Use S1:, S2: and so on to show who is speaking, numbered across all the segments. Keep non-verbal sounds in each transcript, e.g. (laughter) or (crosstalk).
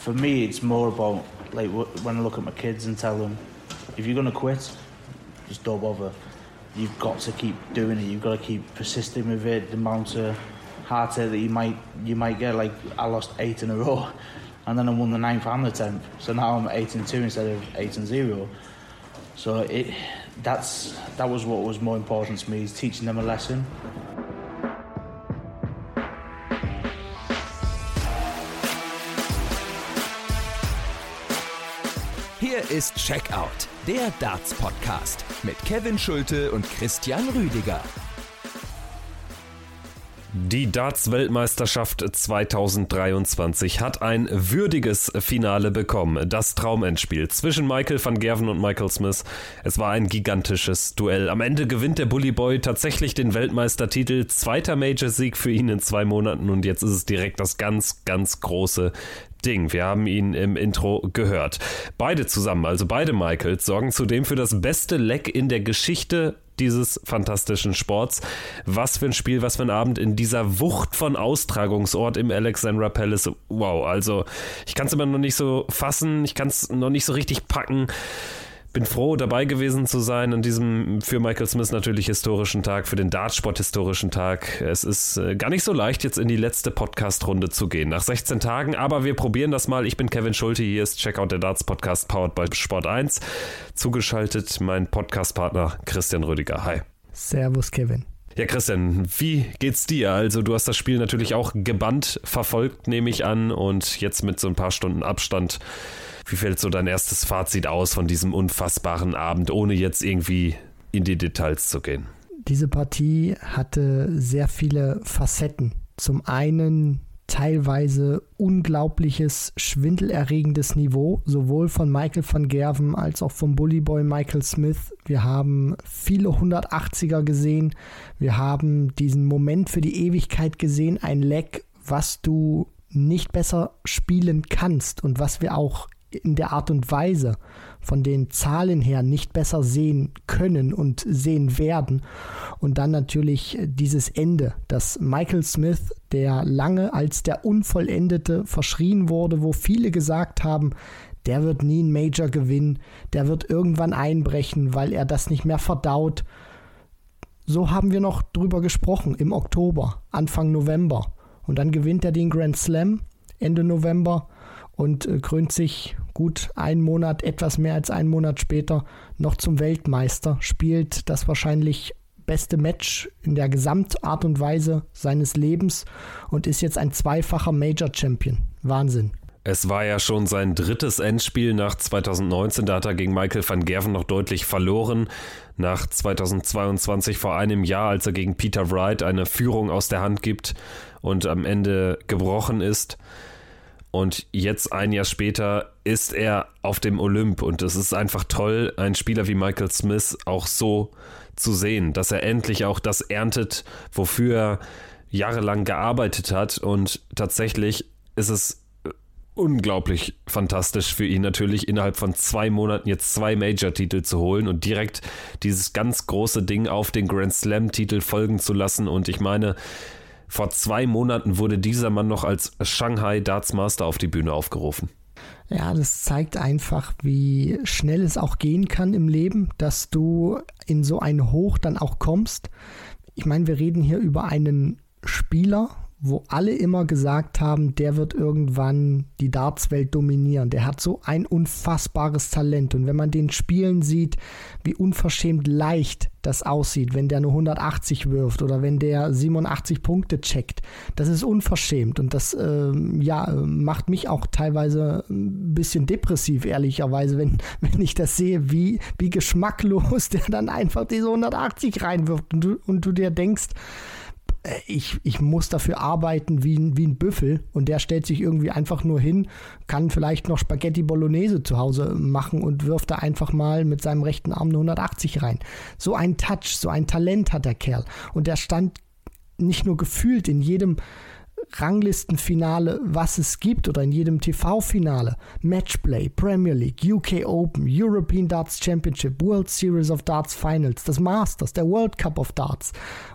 S1: for me, it's more about like when I look at my kids and tell them, if you're gonna quit, just don't bother. You've got to keep doing it. You've got to keep persisting with it. The amount of heartache that you might you might get. Like I lost eight in a row, (laughs) and then I won the ninth and the tenth. So now I'm eight and two instead of eight and zero. So it that's that was what was more important to me is teaching them a lesson.
S2: Ist Checkout, der Darts Podcast mit Kevin Schulte und Christian Rüdiger.
S3: Die Darts-Weltmeisterschaft 2023 hat ein würdiges Finale bekommen. Das Traumendspiel zwischen Michael van Gerven und Michael Smith. Es war ein gigantisches Duell. Am Ende gewinnt der Bully Boy tatsächlich den Weltmeistertitel. Zweiter Major-Sieg für ihn in zwei Monaten und jetzt ist es direkt das ganz, ganz große Ding. Wir haben ihn im Intro gehört. Beide zusammen, also beide Michaels, sorgen zudem für das beste Leck in der Geschichte dieses fantastischen Sports. Was für ein Spiel, was für ein Abend in dieser Wucht von Austragungsort im Alexandra Palace. Wow, also ich kann es immer noch nicht so fassen, ich kann es noch nicht so richtig packen bin froh, dabei gewesen zu sein an diesem für Michael Smith natürlich historischen Tag, für den Dartsport historischen Tag. Es ist äh, gar nicht so leicht, jetzt in die letzte Podcast-Runde zu gehen. Nach 16 Tagen, aber wir probieren das mal. Ich bin Kevin Schulte, hier ist Checkout der Darts Podcast, powered by Sport 1. Zugeschaltet mein Podcast-Partner Christian Rüdiger. Hi.
S4: Servus, Kevin.
S3: Ja, Christian, wie geht's dir? Also, du hast das Spiel natürlich auch gebannt verfolgt, nehme ich an, und jetzt mit so ein paar Stunden Abstand wie fällt so dein erstes Fazit aus von diesem unfassbaren Abend, ohne jetzt irgendwie in die Details zu gehen?
S4: Diese Partie hatte sehr viele Facetten. Zum einen teilweise unglaubliches, schwindelerregendes Niveau, sowohl von Michael van Gerven als auch vom Bullyboy Michael Smith. Wir haben viele 180er gesehen. Wir haben diesen Moment für die Ewigkeit gesehen, ein Leck, was du nicht besser spielen kannst und was wir auch in der Art und Weise von den Zahlen her nicht besser sehen können und sehen werden. Und dann natürlich dieses Ende, dass Michael Smith, der lange als der Unvollendete verschrien wurde, wo viele gesagt haben, der wird nie ein Major gewinnen, der wird irgendwann einbrechen, weil er das nicht mehr verdaut. So haben wir noch drüber gesprochen im Oktober, Anfang November. Und dann gewinnt er den Grand Slam Ende November und äh, krönt sich gut einen Monat, etwas mehr als einen Monat später noch zum Weltmeister, spielt das wahrscheinlich beste Match in der Gesamtart und Weise seines Lebens und ist jetzt ein zweifacher Major Champion. Wahnsinn.
S3: Es war ja schon sein drittes Endspiel nach 2019. Da hat er gegen Michael van Gerven noch deutlich verloren. Nach 2022 vor einem Jahr, als er gegen Peter Wright eine Führung aus der Hand gibt und am Ende gebrochen ist. Und jetzt ein Jahr später ist er auf dem Olymp und es ist einfach toll, einen Spieler wie Michael Smith auch so zu sehen, dass er endlich auch das erntet, wofür er jahrelang gearbeitet hat und tatsächlich ist es unglaublich fantastisch für ihn natürlich innerhalb von zwei Monaten jetzt zwei Major-Titel zu holen und direkt dieses ganz große Ding auf den Grand Slam-Titel folgen zu lassen und ich meine, vor zwei Monaten wurde dieser Mann noch als Shanghai Darts Master auf die Bühne aufgerufen.
S4: Ja, das zeigt einfach, wie schnell es auch gehen kann im Leben, dass du in so ein Hoch dann auch kommst. Ich meine, wir reden hier über einen Spieler, wo alle immer gesagt haben, der wird irgendwann die Dartswelt dominieren. Der hat so ein unfassbares Talent. Und wenn man den spielen sieht, wie unverschämt leicht das aussieht, wenn der nur 180 wirft oder wenn der 87 Punkte checkt, das ist unverschämt. Und das äh, ja, macht mich auch teilweise ein bisschen depressiv, ehrlicherweise, wenn, (laughs) wenn ich das sehe, wie, wie geschmacklos (laughs) der dann einfach diese 180 reinwirft und du, und du dir denkst, ich, ich muss dafür arbeiten wie ein, wie ein Büffel und der stellt sich irgendwie einfach nur hin, kann vielleicht noch Spaghetti Bolognese zu Hause machen und wirft da einfach mal mit seinem rechten Arm eine 180 rein. So ein Touch, so ein Talent hat der Kerl und der stand nicht nur gefühlt in jedem Ranglistenfinale, was es gibt oder in jedem TV-Finale, Matchplay, Premier League, UK Open, European Darts Championship, World Series of Darts Finals, das Masters, der World Cup of Darts.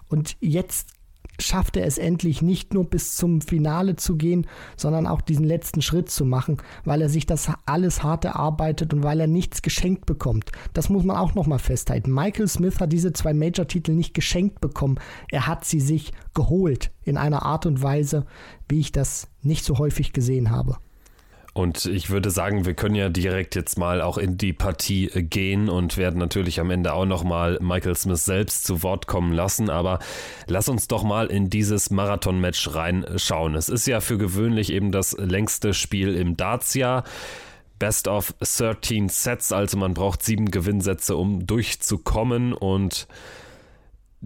S4: Und jetzt schafft er es endlich nicht nur bis zum Finale zu gehen, sondern auch diesen letzten Schritt zu machen, weil er sich das alles hart erarbeitet und weil er nichts geschenkt bekommt. Das muss man auch nochmal festhalten. Michael Smith hat diese zwei Major-Titel nicht geschenkt bekommen. Er hat sie sich geholt in einer Art und Weise, wie ich das nicht so häufig gesehen habe.
S3: Und ich würde sagen, wir können ja direkt jetzt mal auch in die Partie gehen und werden natürlich am Ende auch nochmal Michael Smith selbst zu Wort kommen lassen. Aber lass uns doch mal in dieses Marathon-Match reinschauen. Es ist ja für gewöhnlich eben das längste Spiel im Darts-Jahr. Best of 13 Sets, also man braucht sieben Gewinnsätze, um durchzukommen und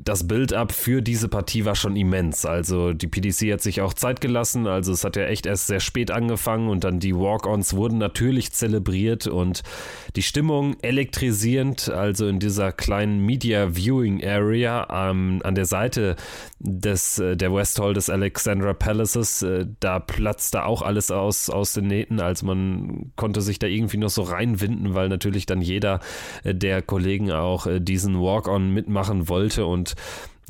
S3: das Build-up für diese Partie war schon immens. Also die PDC hat sich auch Zeit gelassen. Also es hat ja echt erst sehr spät angefangen und dann die Walk-ons wurden natürlich zelebriert und die Stimmung elektrisierend. Also in dieser kleinen Media Viewing Area ähm, an der Seite des äh, der West Hall des Alexandra Palaces, äh, da platzte auch alles aus aus den Nähten. Also man konnte sich da irgendwie noch so reinwinden, weil natürlich dann jeder äh, der Kollegen auch äh, diesen Walk-on mitmachen wollte und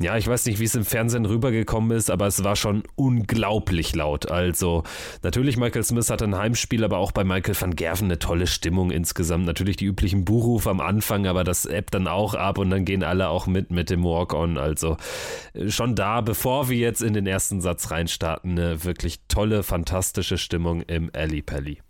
S3: ja, ich weiß nicht, wie es im Fernsehen rübergekommen ist, aber es war schon unglaublich laut. Also, natürlich, Michael Smith hatte ein Heimspiel, aber auch bei Michael van Gerven eine tolle Stimmung insgesamt. Natürlich die üblichen Buchrufe am Anfang, aber das ebbt dann auch ab und dann gehen alle auch mit mit dem Walk-On. Also, äh, schon da, bevor wir jetzt in den ersten Satz reinstarten, eine wirklich tolle, fantastische Stimmung im Alley Pally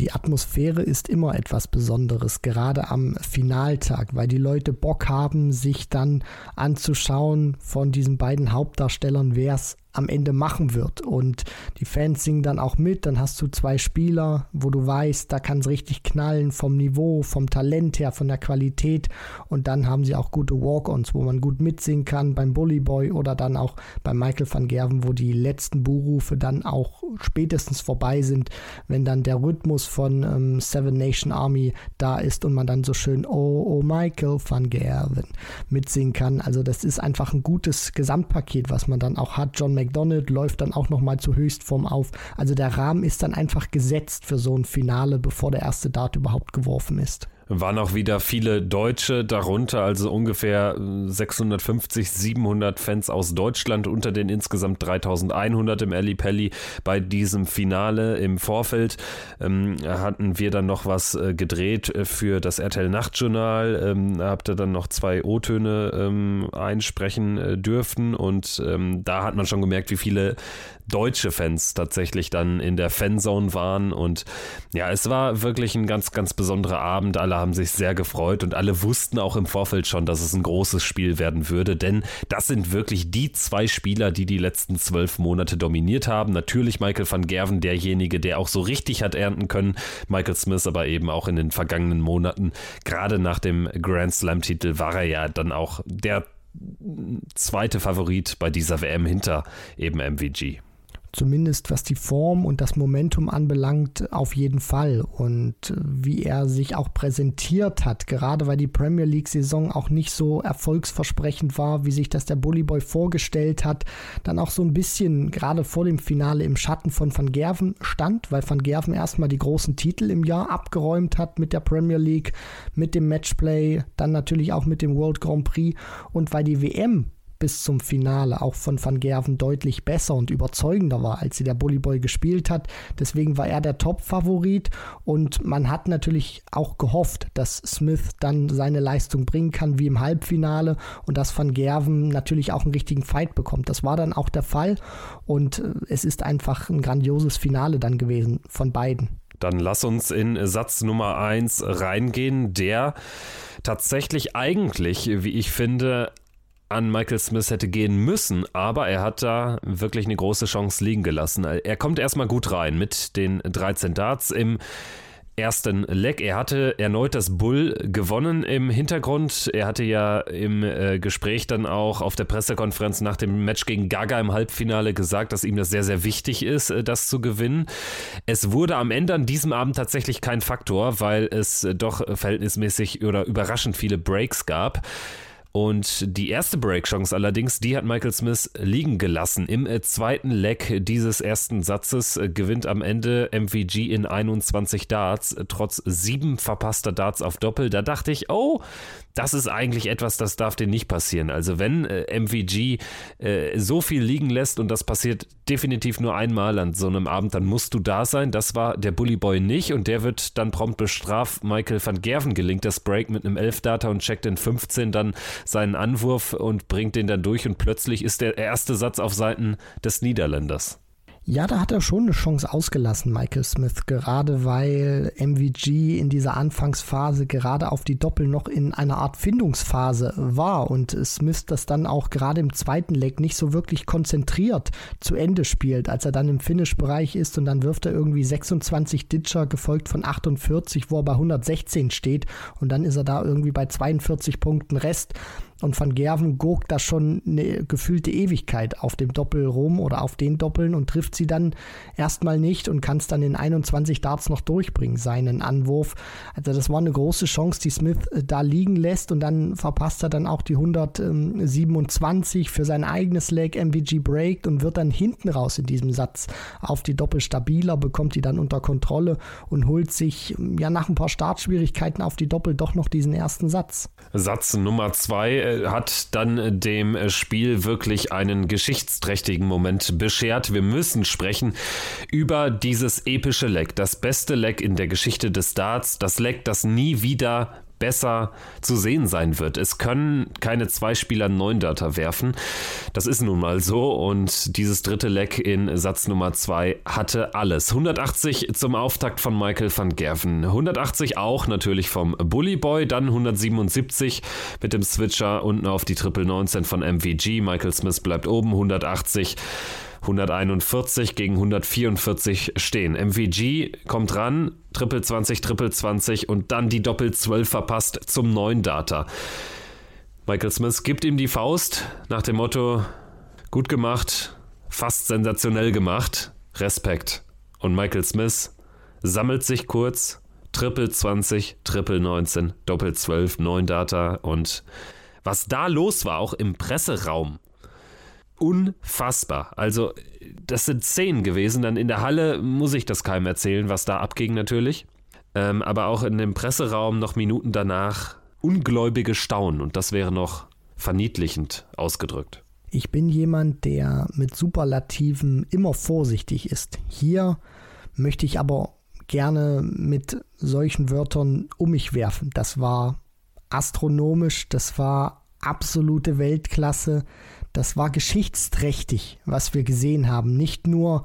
S4: die Atmosphäre ist immer etwas Besonderes, gerade am Finaltag, weil die Leute Bock haben, sich dann anzuschauen von diesen beiden Hauptdarstellern, wer es am Ende machen wird. Und die Fans singen dann auch mit. Dann hast du zwei Spieler, wo du weißt, da kann es richtig knallen vom Niveau, vom Talent her, von der Qualität. Und dann haben sie auch gute Walk-ons, wo man gut mitsingen kann beim Bully Boy oder dann auch bei Michael van Gerven, wo die letzten Buhrufe dann auch spätestens vorbei sind, wenn dann der Rhythmus von ähm, Seven Nation Army da ist und man dann so schön Oh, oh Michael van Gerven mitsingen kann. Also das ist einfach ein gutes Gesamtpaket, was man dann auch hat. John McDonald läuft dann auch nochmal zur Höchstform auf. Also der Rahmen ist dann einfach gesetzt für so ein Finale, bevor der erste Dart überhaupt geworfen ist
S3: waren auch wieder viele Deutsche darunter, also ungefähr 650, 700 Fans aus Deutschland unter den insgesamt 3100 im Ali Pelli. Bei diesem Finale im Vorfeld ähm, hatten wir dann noch was äh, gedreht für das RTL Nachtjournal. Ähm, habt ihr dann noch zwei O-Töne ähm, einsprechen äh, dürfen und ähm, da hat man schon gemerkt, wie viele deutsche Fans tatsächlich dann in der Fanzone waren. Und ja, es war wirklich ein ganz, ganz besonderer Abend. Alle haben sich sehr gefreut und alle wussten auch im Vorfeld schon, dass es ein großes Spiel werden würde, denn das sind wirklich die zwei Spieler, die die letzten zwölf Monate dominiert haben. Natürlich Michael van Gerven, derjenige, der auch so richtig hat ernten können. Michael Smith aber eben auch in den vergangenen Monaten, gerade nach dem Grand Slam-Titel, war er ja dann auch der zweite Favorit bei dieser WM hinter eben MVG
S4: zumindest was die Form und das Momentum anbelangt, auf jeden Fall. Und äh, wie er sich auch präsentiert hat, gerade weil die Premier League-Saison auch nicht so erfolgsversprechend war, wie sich das der Bully Boy vorgestellt hat, dann auch so ein bisschen gerade vor dem Finale im Schatten von Van Gerven stand, weil Van Gerven erstmal die großen Titel im Jahr abgeräumt hat mit der Premier League, mit dem Matchplay, dann natürlich auch mit dem World Grand Prix und weil die WM bis zum Finale auch von Van Gerven deutlich besser und überzeugender war, als sie der Bully Boy gespielt hat. Deswegen war er der Top-Favorit und man hat natürlich auch gehofft, dass Smith dann seine Leistung bringen kann wie im Halbfinale und dass Van Gerven natürlich auch einen richtigen Fight bekommt. Das war dann auch der Fall und äh, es ist einfach ein grandioses Finale dann gewesen von beiden.
S3: Dann lass uns in Satz Nummer 1 reingehen, der tatsächlich eigentlich, wie ich finde, an Michael Smith hätte gehen müssen, aber er hat da wirklich eine große Chance liegen gelassen. Er kommt erstmal gut rein mit den 13 Darts im ersten Leck. Er hatte erneut das Bull gewonnen im Hintergrund. Er hatte ja im äh, Gespräch dann auch auf der Pressekonferenz nach dem Match gegen Gaga im Halbfinale gesagt, dass ihm das sehr, sehr wichtig ist, äh, das zu gewinnen. Es wurde am Ende an diesem Abend tatsächlich kein Faktor, weil es äh, doch verhältnismäßig oder überraschend viele Breaks gab. Und die erste Break-Chance allerdings, die hat Michael Smith liegen gelassen. Im äh, zweiten Leck dieses ersten Satzes äh, gewinnt am Ende MVG in 21 Darts, äh, trotz sieben verpasster Darts auf Doppel. Da dachte ich, oh, das ist eigentlich etwas, das darf dir nicht passieren. Also wenn äh, MVG äh, so viel liegen lässt und das passiert definitiv nur einmal an so einem Abend, dann musst du da sein. Das war der Bully Boy nicht und der wird dann prompt bestraft. Michael van Gerven gelingt das Break mit einem 11-Data und checkt in 15 dann seinen Anwurf und bringt den dann durch und plötzlich ist der erste Satz auf Seiten des Niederländers.
S4: Ja, da hat er schon eine Chance ausgelassen, Michael Smith, gerade weil MVG in dieser Anfangsphase gerade auf die Doppel noch in einer Art Findungsphase war und Smith das dann auch gerade im zweiten Leg nicht so wirklich konzentriert zu Ende spielt, als er dann im Finish-Bereich ist und dann wirft er irgendwie 26 Ditcher, gefolgt von 48, wo er bei 116 steht und dann ist er da irgendwie bei 42 Punkten Rest. Und Van Gerven guckt da schon eine gefühlte Ewigkeit auf dem Doppel rum oder auf den Doppeln und trifft sie dann erstmal nicht und kann es dann in 21 Darts noch durchbringen, seinen Anwurf. Also das war eine große Chance, die Smith äh, da liegen lässt und dann verpasst er dann auch die 127 für sein eigenes Leg MVG breakt und wird dann hinten raus in diesem Satz auf die Doppel stabiler, bekommt die dann unter Kontrolle und holt sich ja nach ein paar Startschwierigkeiten auf die Doppel doch noch diesen ersten Satz.
S3: Satz Nummer zwei hat dann dem Spiel wirklich einen geschichtsträchtigen Moment beschert. Wir müssen sprechen über dieses epische Leck, das beste Leck in der Geschichte des Darts, das Leck, das nie wieder besser zu sehen sein wird. Es können keine zwei Spieler neun Data werfen. Das ist nun mal so und dieses dritte Leck in Satz Nummer zwei hatte alles. 180 zum Auftakt von Michael van Gerven, 180 auch natürlich vom Bully Boy, dann 177 mit dem Switcher unten auf die Triple 19 von MVG. Michael Smith bleibt oben, 180. 141 gegen 144 stehen. MVG kommt ran, Triple 20, Triple 20 und dann die Doppel 12 verpasst zum neuen Data. Michael Smith gibt ihm die Faust nach dem Motto: gut gemacht, fast sensationell gemacht, Respekt. Und Michael Smith sammelt sich kurz, Triple 20, Triple 19, Doppel 12, 9 Data und was da los war, auch im Presseraum, unfassbar. Also, das sind Szenen gewesen. Dann in der Halle muss ich das keinem erzählen, was da abging natürlich. Ähm, aber auch in dem Presseraum noch Minuten danach ungläubige Staunen. Und das wäre noch verniedlichend ausgedrückt.
S4: Ich bin jemand, der mit Superlativen immer vorsichtig ist. Hier möchte ich aber gerne mit solchen Wörtern um mich werfen. Das war astronomisch, das war absolute Weltklasse. Das war geschichtsträchtig, was wir gesehen haben. Nicht nur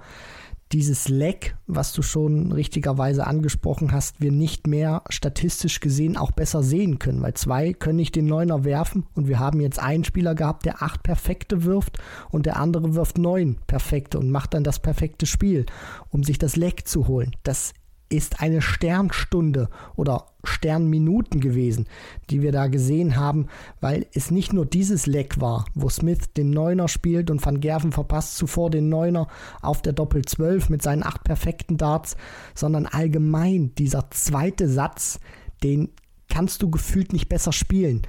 S4: dieses Leck, was du schon richtigerweise angesprochen hast, wir nicht mehr statistisch gesehen auch besser sehen können, weil zwei können nicht den Neuner werfen und wir haben jetzt einen Spieler gehabt, der acht perfekte wirft und der andere wirft neun perfekte und macht dann das perfekte Spiel, um sich das Leck zu holen. Das ist eine Sternstunde oder Sternminuten gewesen, die wir da gesehen haben, weil es nicht nur dieses Leck war, wo Smith den Neuner spielt und Van Gerven verpasst zuvor den Neuner auf der Doppel 12 mit seinen acht perfekten Darts, sondern allgemein dieser zweite Satz, den kannst du gefühlt nicht besser spielen.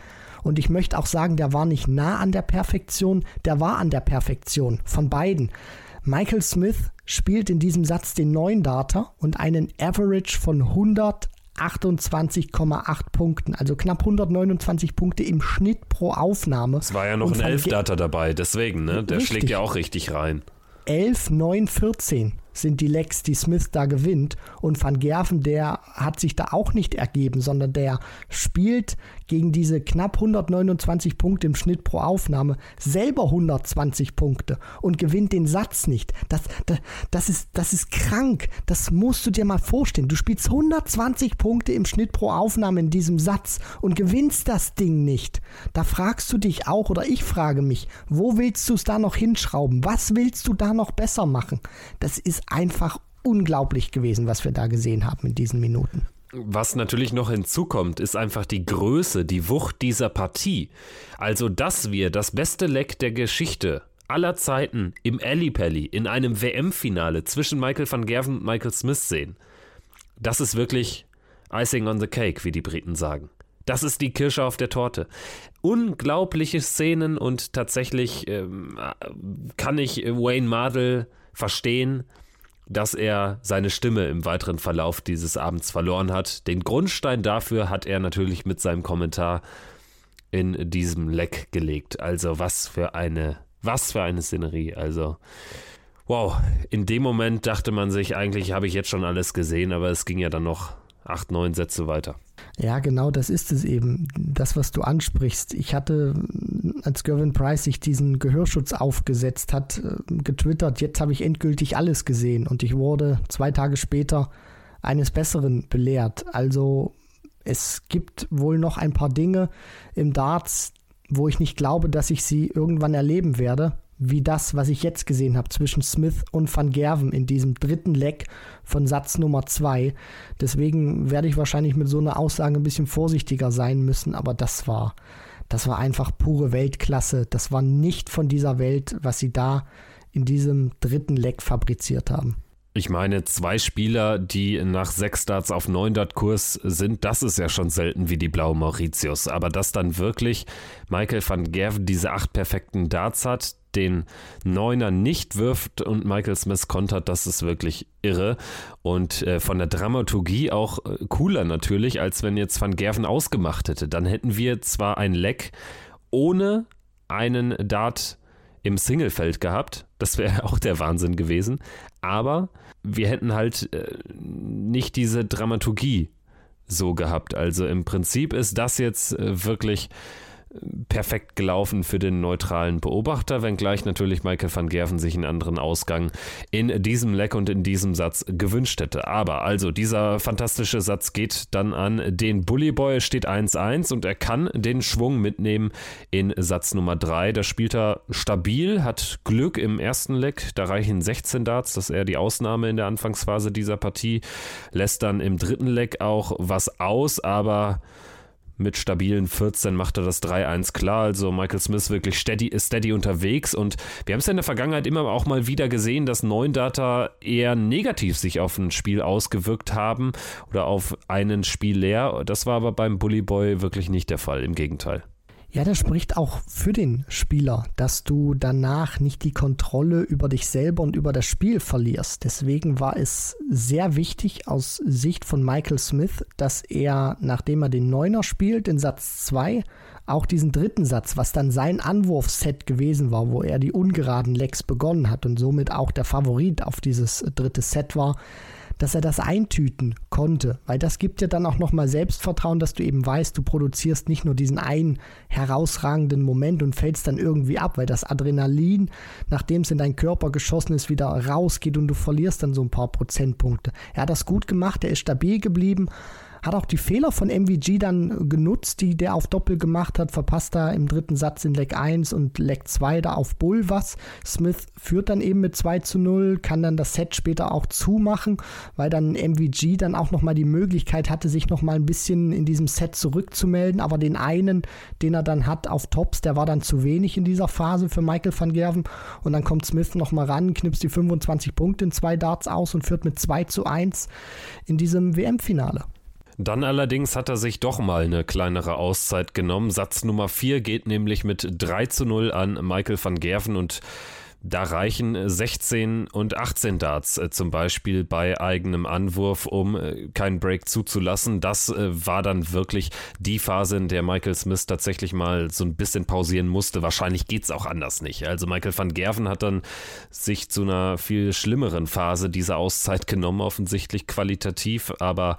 S4: Und ich möchte auch sagen, der war nicht nah an der Perfektion, der war an der Perfektion von beiden. Michael Smith spielt in diesem Satz den neuen Data und einen Average von 128,8 Punkten, also knapp 129 Punkte im Schnitt pro Aufnahme.
S3: Es war ja noch ein Elfdata dabei, deswegen, ne? Der richtig. schlägt ja auch richtig rein.
S4: 11, 9, 14 sind die Lecks, die Smith da gewinnt. Und Van Gerven, der hat sich da auch nicht ergeben, sondern der spielt gegen diese knapp 129 Punkte im Schnitt pro Aufnahme selber 120 Punkte und gewinnt den Satz nicht. Das, das, das, ist, das ist krank. Das musst du dir mal vorstellen. Du spielst 120 Punkte im Schnitt pro Aufnahme in diesem Satz und gewinnst das Ding nicht. Da fragst du dich auch, oder ich frage mich, wo willst du es da noch hinschrauben? Was willst du da noch besser machen? Das ist einfach unglaublich gewesen, was wir da gesehen haben in diesen Minuten.
S3: Was natürlich noch hinzukommt, ist einfach die Größe, die Wucht dieser Partie. Also, dass wir das beste Leck der Geschichte aller Zeiten im Alley in einem WM-Finale zwischen Michael van Gerven und Michael Smith sehen, das ist wirklich Icing on the Cake, wie die Briten sagen. Das ist die Kirsche auf der Torte. Unglaubliche Szenen und tatsächlich ähm, kann ich Wayne Mardell verstehen, dass er seine Stimme im weiteren Verlauf dieses Abends verloren hat. Den Grundstein dafür hat er natürlich mit seinem Kommentar in diesem Leck gelegt. Also was für eine, was für eine Szenerie. Also wow, in dem Moment dachte man sich, eigentlich habe ich jetzt schon alles gesehen, aber es ging ja dann noch acht, neun Sätze weiter.
S4: Ja, genau, das ist es eben. Das, was du ansprichst. Ich hatte, als Gervin Price sich diesen Gehörschutz aufgesetzt hat, äh, getwittert, jetzt habe ich endgültig alles gesehen. Und ich wurde zwei Tage später eines Besseren belehrt. Also es gibt wohl noch ein paar Dinge im Darts, wo ich nicht glaube, dass ich sie irgendwann erleben werde wie das, was ich jetzt gesehen habe zwischen Smith und Van Gerven in diesem dritten Leck von Satz Nummer zwei. Deswegen werde ich wahrscheinlich mit so einer Aussage ein bisschen vorsichtiger sein müssen, aber das war, das war einfach pure Weltklasse. Das war nicht von dieser Welt, was sie da in diesem dritten Leck fabriziert haben.
S3: Ich meine, zwei Spieler, die nach sechs Darts auf neun Dart Kurs sind, das ist ja schon selten wie die blaue Mauritius. Aber dass dann wirklich Michael van Gerven diese acht perfekten Darts hat, den Neuner nicht wirft und Michael Smith kontert, das ist wirklich irre. Und äh, von der Dramaturgie auch äh, cooler natürlich, als wenn jetzt Van Gerven ausgemacht hätte. Dann hätten wir zwar ein Leck ohne einen Dart im Singlefeld gehabt. Das wäre (laughs) auch der Wahnsinn gewesen. Aber wir hätten halt äh, nicht diese Dramaturgie so gehabt. Also im Prinzip ist das jetzt äh, wirklich perfekt gelaufen für den neutralen Beobachter, wenngleich natürlich Michael van Gerven sich einen anderen Ausgang in diesem Leck und in diesem Satz gewünscht hätte. Aber also dieser fantastische Satz geht dann an den Bully Boy, steht 1-1 und er kann den Schwung mitnehmen in Satz Nummer 3. Da spielt er stabil, hat Glück im ersten Leck, da reichen 16 Darts, das ist eher die Ausnahme in der Anfangsphase dieser Partie, lässt dann im dritten Leck auch was aus, aber mit stabilen 14 macht er das 3-1 klar. Also Michael Smith wirklich steady, steady unterwegs. Und wir haben es ja in der Vergangenheit immer auch mal wieder gesehen, dass neun Data eher negativ sich auf ein Spiel ausgewirkt haben oder auf einen Spiel leer. Das war aber beim Bully Boy wirklich nicht der Fall. Im Gegenteil.
S4: Ja, das spricht auch für den Spieler, dass du danach nicht die Kontrolle über dich selber und über das Spiel verlierst. Deswegen war es sehr wichtig aus Sicht von Michael Smith, dass er, nachdem er den Neuner spielt, in Satz 2, auch diesen dritten Satz, was dann sein Anwurfset gewesen war, wo er die ungeraden Lecks begonnen hat und somit auch der Favorit auf dieses dritte Set war, dass er das eintüten konnte, weil das gibt dir dann auch nochmal Selbstvertrauen, dass du eben weißt, du produzierst nicht nur diesen einen herausragenden Moment und fällst dann irgendwie ab, weil das Adrenalin, nachdem es in deinen Körper geschossen ist, wieder rausgeht und du verlierst dann so ein paar Prozentpunkte. Er hat das gut gemacht, er ist stabil geblieben hat auch die Fehler von MVG dann genutzt, die der auf Doppel gemacht hat, verpasst da im dritten Satz in Leg 1 und Leg 2 da auf Bull was. Smith führt dann eben mit 2 zu 0, kann dann das Set später auch zumachen, weil dann MVG dann auch nochmal die Möglichkeit hatte, sich nochmal ein bisschen in diesem Set zurückzumelden, aber den einen, den er dann hat auf Tops, der war dann zu wenig in dieser Phase für Michael van Gerven und dann kommt Smith nochmal ran, knipst die 25 Punkte in zwei Darts aus und führt mit 2 zu 1 in diesem WM-Finale.
S3: Dann allerdings hat er sich doch mal eine kleinere Auszeit genommen. Satz Nummer 4 geht nämlich mit 3 zu 0 an Michael van Gerven und da reichen 16 und 18 Darts äh, zum Beispiel bei eigenem Anwurf, um äh, keinen Break zuzulassen. Das äh, war dann wirklich die Phase, in der Michael Smith tatsächlich mal so ein bisschen pausieren musste. Wahrscheinlich geht es auch anders nicht. Also Michael van Gerven hat dann sich zu einer viel schlimmeren Phase dieser Auszeit genommen, offensichtlich qualitativ, aber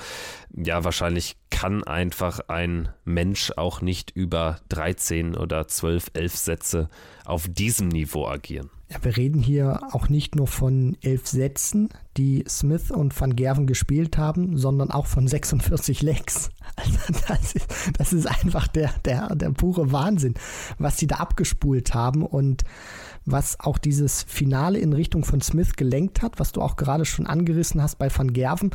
S3: ja, wahrscheinlich kann einfach ein Mensch auch nicht über 13 oder 12, 11 Sätze auf diesem Niveau agieren.
S4: Ja, wir reden hier auch nicht nur von elf Sätzen, die Smith und Van Gerven gespielt haben, sondern auch von 46 Lecks. (laughs) Also das ist, das ist einfach der, der, der pure Wahnsinn, was sie da abgespult haben und was auch dieses Finale in Richtung von Smith gelenkt hat, was du auch gerade schon angerissen hast bei Van Gerven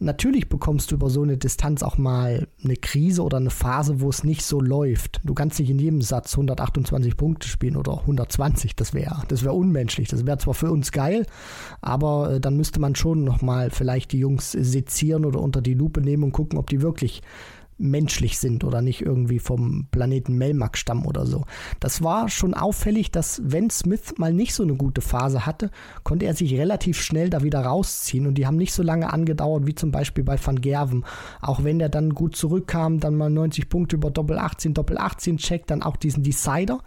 S4: Natürlich bekommst du über so eine Distanz auch mal eine Krise oder eine Phase, wo es nicht so läuft. Du kannst nicht in jedem Satz 128 Punkte spielen oder 120. Das wäre das wäre unmenschlich. Das wäre zwar für uns geil, aber äh, dann müsste man schon noch mal vielleicht die Jungs sezieren oder unter die Lupe nehmen und gucken, ob die wirklich menschlich sind oder nicht irgendwie vom Planeten Melmac stammen oder so. Das war schon auffällig, dass wenn Smith mal nicht so eine gute Phase hatte, konnte er sich relativ schnell da wieder rausziehen und die haben nicht so lange angedauert wie zum Beispiel bei Van Gerven. Auch wenn der dann gut zurückkam, dann mal 90 Punkte über Doppel 18, Doppel 18 checkt, dann auch diesen Decider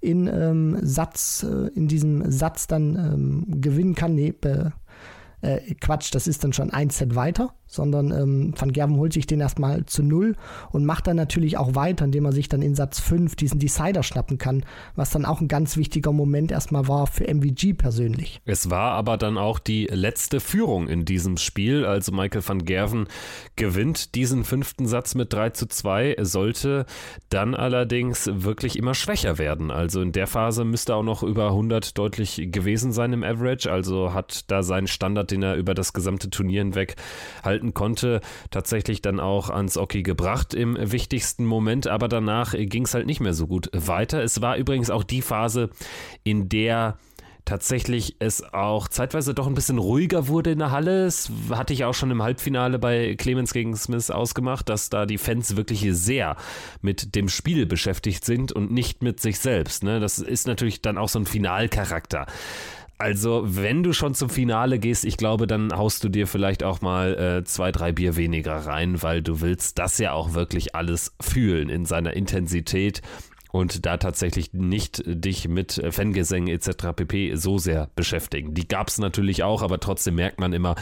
S4: in ähm, Satz, äh, in diesem Satz dann ähm, gewinnen kann. Nee, äh, Quatsch, das ist dann schon ein Set weiter sondern ähm, Van Gerven holt sich den erstmal zu null und macht dann natürlich auch weiter, indem er sich dann in Satz 5 diesen Decider schnappen kann, was dann auch ein ganz wichtiger Moment erstmal war für MVG persönlich.
S3: Es war aber dann auch die letzte Führung in diesem Spiel, also Michael van Gerven gewinnt diesen fünften Satz mit 3 zu 2, sollte dann allerdings wirklich immer schwächer werden. Also in der Phase müsste auch noch über 100 deutlich gewesen sein im Average, also hat da seinen Standard, den er über das gesamte Turnier hinweg halt halten konnte, tatsächlich dann auch ans Oki gebracht im wichtigsten Moment, aber danach ging es halt nicht mehr so gut weiter. Es war übrigens auch die Phase, in der tatsächlich es auch zeitweise doch ein bisschen ruhiger wurde in der Halle. Das hatte ich auch schon im Halbfinale bei Clemens gegen Smith ausgemacht, dass da die Fans wirklich sehr mit dem Spiel beschäftigt sind und nicht mit sich selbst. Ne? Das ist natürlich dann auch so ein Finalcharakter. Also, wenn du schon zum Finale gehst, ich glaube, dann haust du dir vielleicht auch mal äh, zwei, drei Bier weniger rein, weil du willst das ja auch wirklich alles fühlen in seiner Intensität und da tatsächlich nicht dich mit Fangesängen etc. pp. so sehr beschäftigen. Die gab es natürlich auch, aber trotzdem merkt man immer,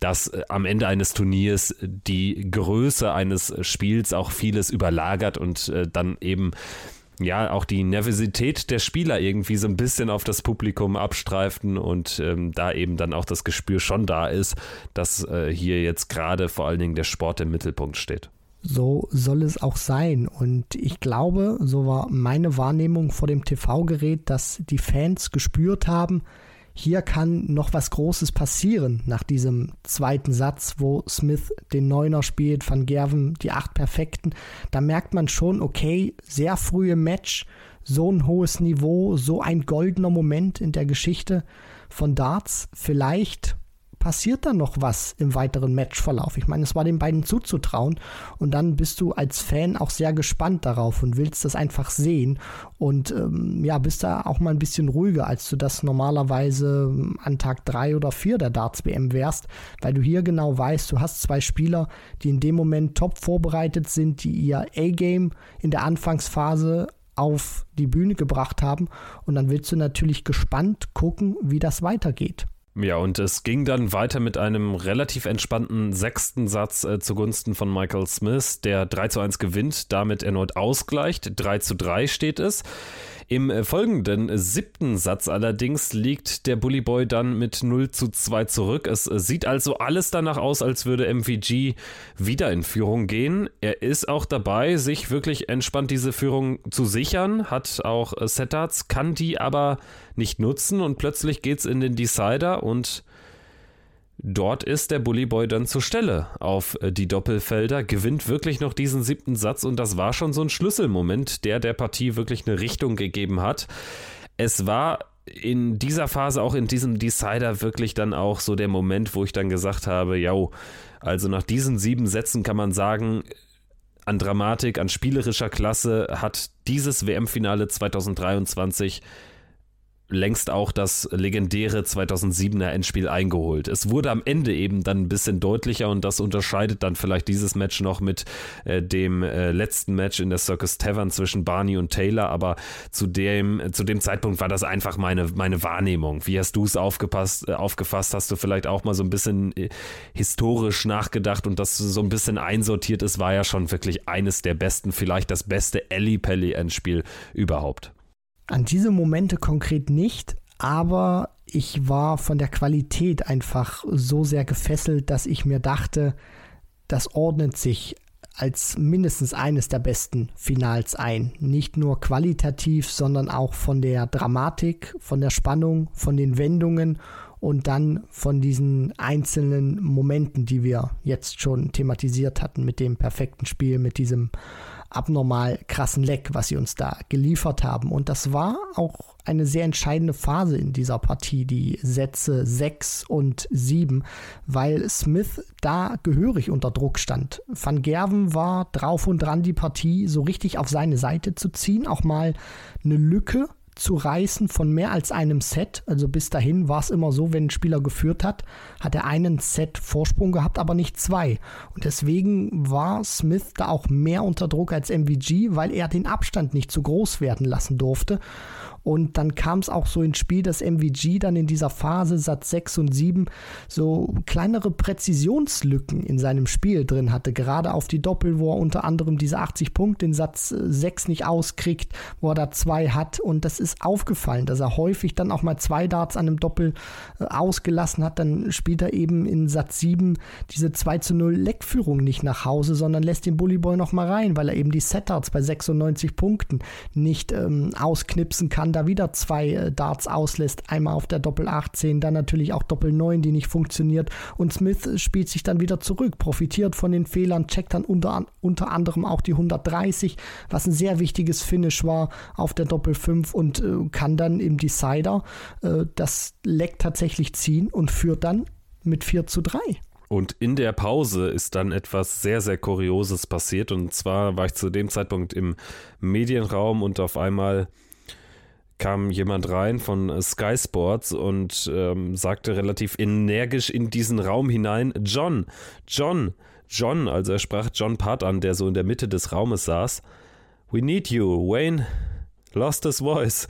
S3: dass äh, am Ende eines Turniers die Größe eines Spiels auch vieles überlagert und äh, dann eben ja auch die Nervosität der Spieler irgendwie so ein bisschen auf das Publikum abstreiften und ähm, da eben dann auch das Gespür schon da ist, dass äh, hier jetzt gerade vor allen Dingen der Sport im Mittelpunkt steht.
S4: So soll es auch sein. Und ich glaube, so war meine Wahrnehmung vor dem TV-Gerät, dass die Fans gespürt haben, hier kann noch was Großes passieren nach diesem zweiten Satz, wo Smith den Neuner spielt, Van Gerven die acht Perfekten. Da merkt man schon, okay, sehr früh im Match, so ein hohes Niveau, so ein goldener Moment in der Geschichte von Darts. Vielleicht passiert da noch was im weiteren Matchverlauf. Ich meine, es war den beiden zuzutrauen und dann bist du als Fan auch sehr gespannt darauf und willst das einfach sehen und ähm, ja, bist da auch mal ein bisschen ruhiger, als du das normalerweise ähm, an Tag 3 oder 4 der Darts WM wärst, weil du hier genau weißt, du hast zwei Spieler, die in dem Moment top vorbereitet sind, die ihr A-Game in der Anfangsphase auf die Bühne gebracht haben und dann willst du natürlich gespannt gucken, wie das weitergeht.
S3: Ja, und es ging dann weiter mit einem relativ entspannten sechsten Satz äh, zugunsten von Michael Smith, der 3 zu 1 gewinnt, damit erneut ausgleicht. 3 zu 3 steht es. Im äh, folgenden siebten Satz allerdings liegt der Bully Boy dann mit 0 zu 2 zurück. Es äh, sieht also alles danach aus, als würde MVG wieder in Führung gehen. Er ist auch dabei, sich wirklich entspannt diese Führung zu sichern, hat auch äh, Setats, kann die aber nicht nutzen und plötzlich geht es in den Decider und Dort ist der Bully Boy dann zur Stelle auf äh, die Doppelfelder, gewinnt wirklich noch diesen siebten Satz und das war schon so ein Schlüsselmoment, der der Partie wirklich eine Richtung gegeben hat. Es war in dieser Phase, auch in diesem Decider, wirklich dann auch so der Moment, wo ich dann gesagt habe, ja, also nach diesen sieben Sätzen kann man sagen, an Dramatik, an spielerischer Klasse hat dieses WM-Finale 2023 längst auch das legendäre 2007er Endspiel eingeholt. Es wurde am Ende eben dann ein bisschen deutlicher und das unterscheidet dann vielleicht dieses Match noch mit äh, dem äh, letzten Match in der Circus Tavern zwischen Barney und Taylor, aber zu dem, zu dem Zeitpunkt war das einfach meine, meine Wahrnehmung. Wie hast du es aufgepasst, äh, aufgefasst? Hast du vielleicht auch mal so ein bisschen äh, historisch nachgedacht und das so ein bisschen einsortiert ist, war ja schon wirklich eines der besten, vielleicht das beste Ellie Pelli Endspiel überhaupt.
S4: An diese Momente konkret nicht, aber ich war von der Qualität einfach so sehr gefesselt, dass ich mir dachte, das ordnet sich als mindestens eines der besten Finals ein. Nicht nur qualitativ, sondern auch von der Dramatik, von der Spannung, von den Wendungen und dann von diesen einzelnen Momenten, die wir jetzt schon thematisiert hatten, mit dem perfekten Spiel, mit diesem abnormal krassen Leck, was sie uns da geliefert haben. Und das war auch eine sehr entscheidende Phase in dieser Partie, die Sätze 6 und 7, weil Smith da gehörig unter Druck stand. Van Gerven war drauf und dran, die Partie so richtig auf seine Seite zu ziehen, auch mal eine Lücke zu reißen von mehr als einem Set. Also bis dahin war es immer so, wenn ein Spieler geführt hat, hat er einen Set Vorsprung gehabt, aber nicht zwei. Und deswegen war Smith da auch mehr unter Druck als MVG, weil er den Abstand nicht zu groß werden lassen durfte. Und dann kam es auch so ins Spiel, dass MVG dann in dieser Phase Satz 6 und 7 so kleinere Präzisionslücken in seinem Spiel drin hatte. Gerade auf die Doppel, wo er unter anderem diese 80 Punkte in Satz 6 nicht auskriegt, wo er da zwei hat. Und das ist aufgefallen, dass er häufig dann auch mal zwei Darts an einem Doppel äh, ausgelassen hat. Dann spielt er eben in Satz 7 diese 2 zu 0 Leckführung nicht nach Hause, sondern lässt den Bullyboy noch mal rein, weil er eben die Set-Darts bei 96 Punkten nicht ähm, ausknipsen kann da wieder zwei äh, Darts auslässt. Einmal auf der Doppel 18, dann natürlich auch Doppel 9, die nicht funktioniert. Und Smith spielt sich dann wieder zurück, profitiert von den Fehlern, checkt dann unter, unter anderem auch die 130, was ein sehr wichtiges Finish war auf der Doppel 5 und äh, kann dann im Decider äh, das Leck tatsächlich ziehen und führt dann mit 4 zu 3.
S3: Und in der Pause ist dann etwas sehr, sehr Kurioses passiert. Und zwar war ich zu dem Zeitpunkt im Medienraum und auf einmal kam jemand rein von Sky Sports und ähm, sagte relativ energisch in diesen Raum hinein, John, John, John, also er sprach John Part an, der so in der Mitte des Raumes saß. We need you, Wayne. Lost his voice.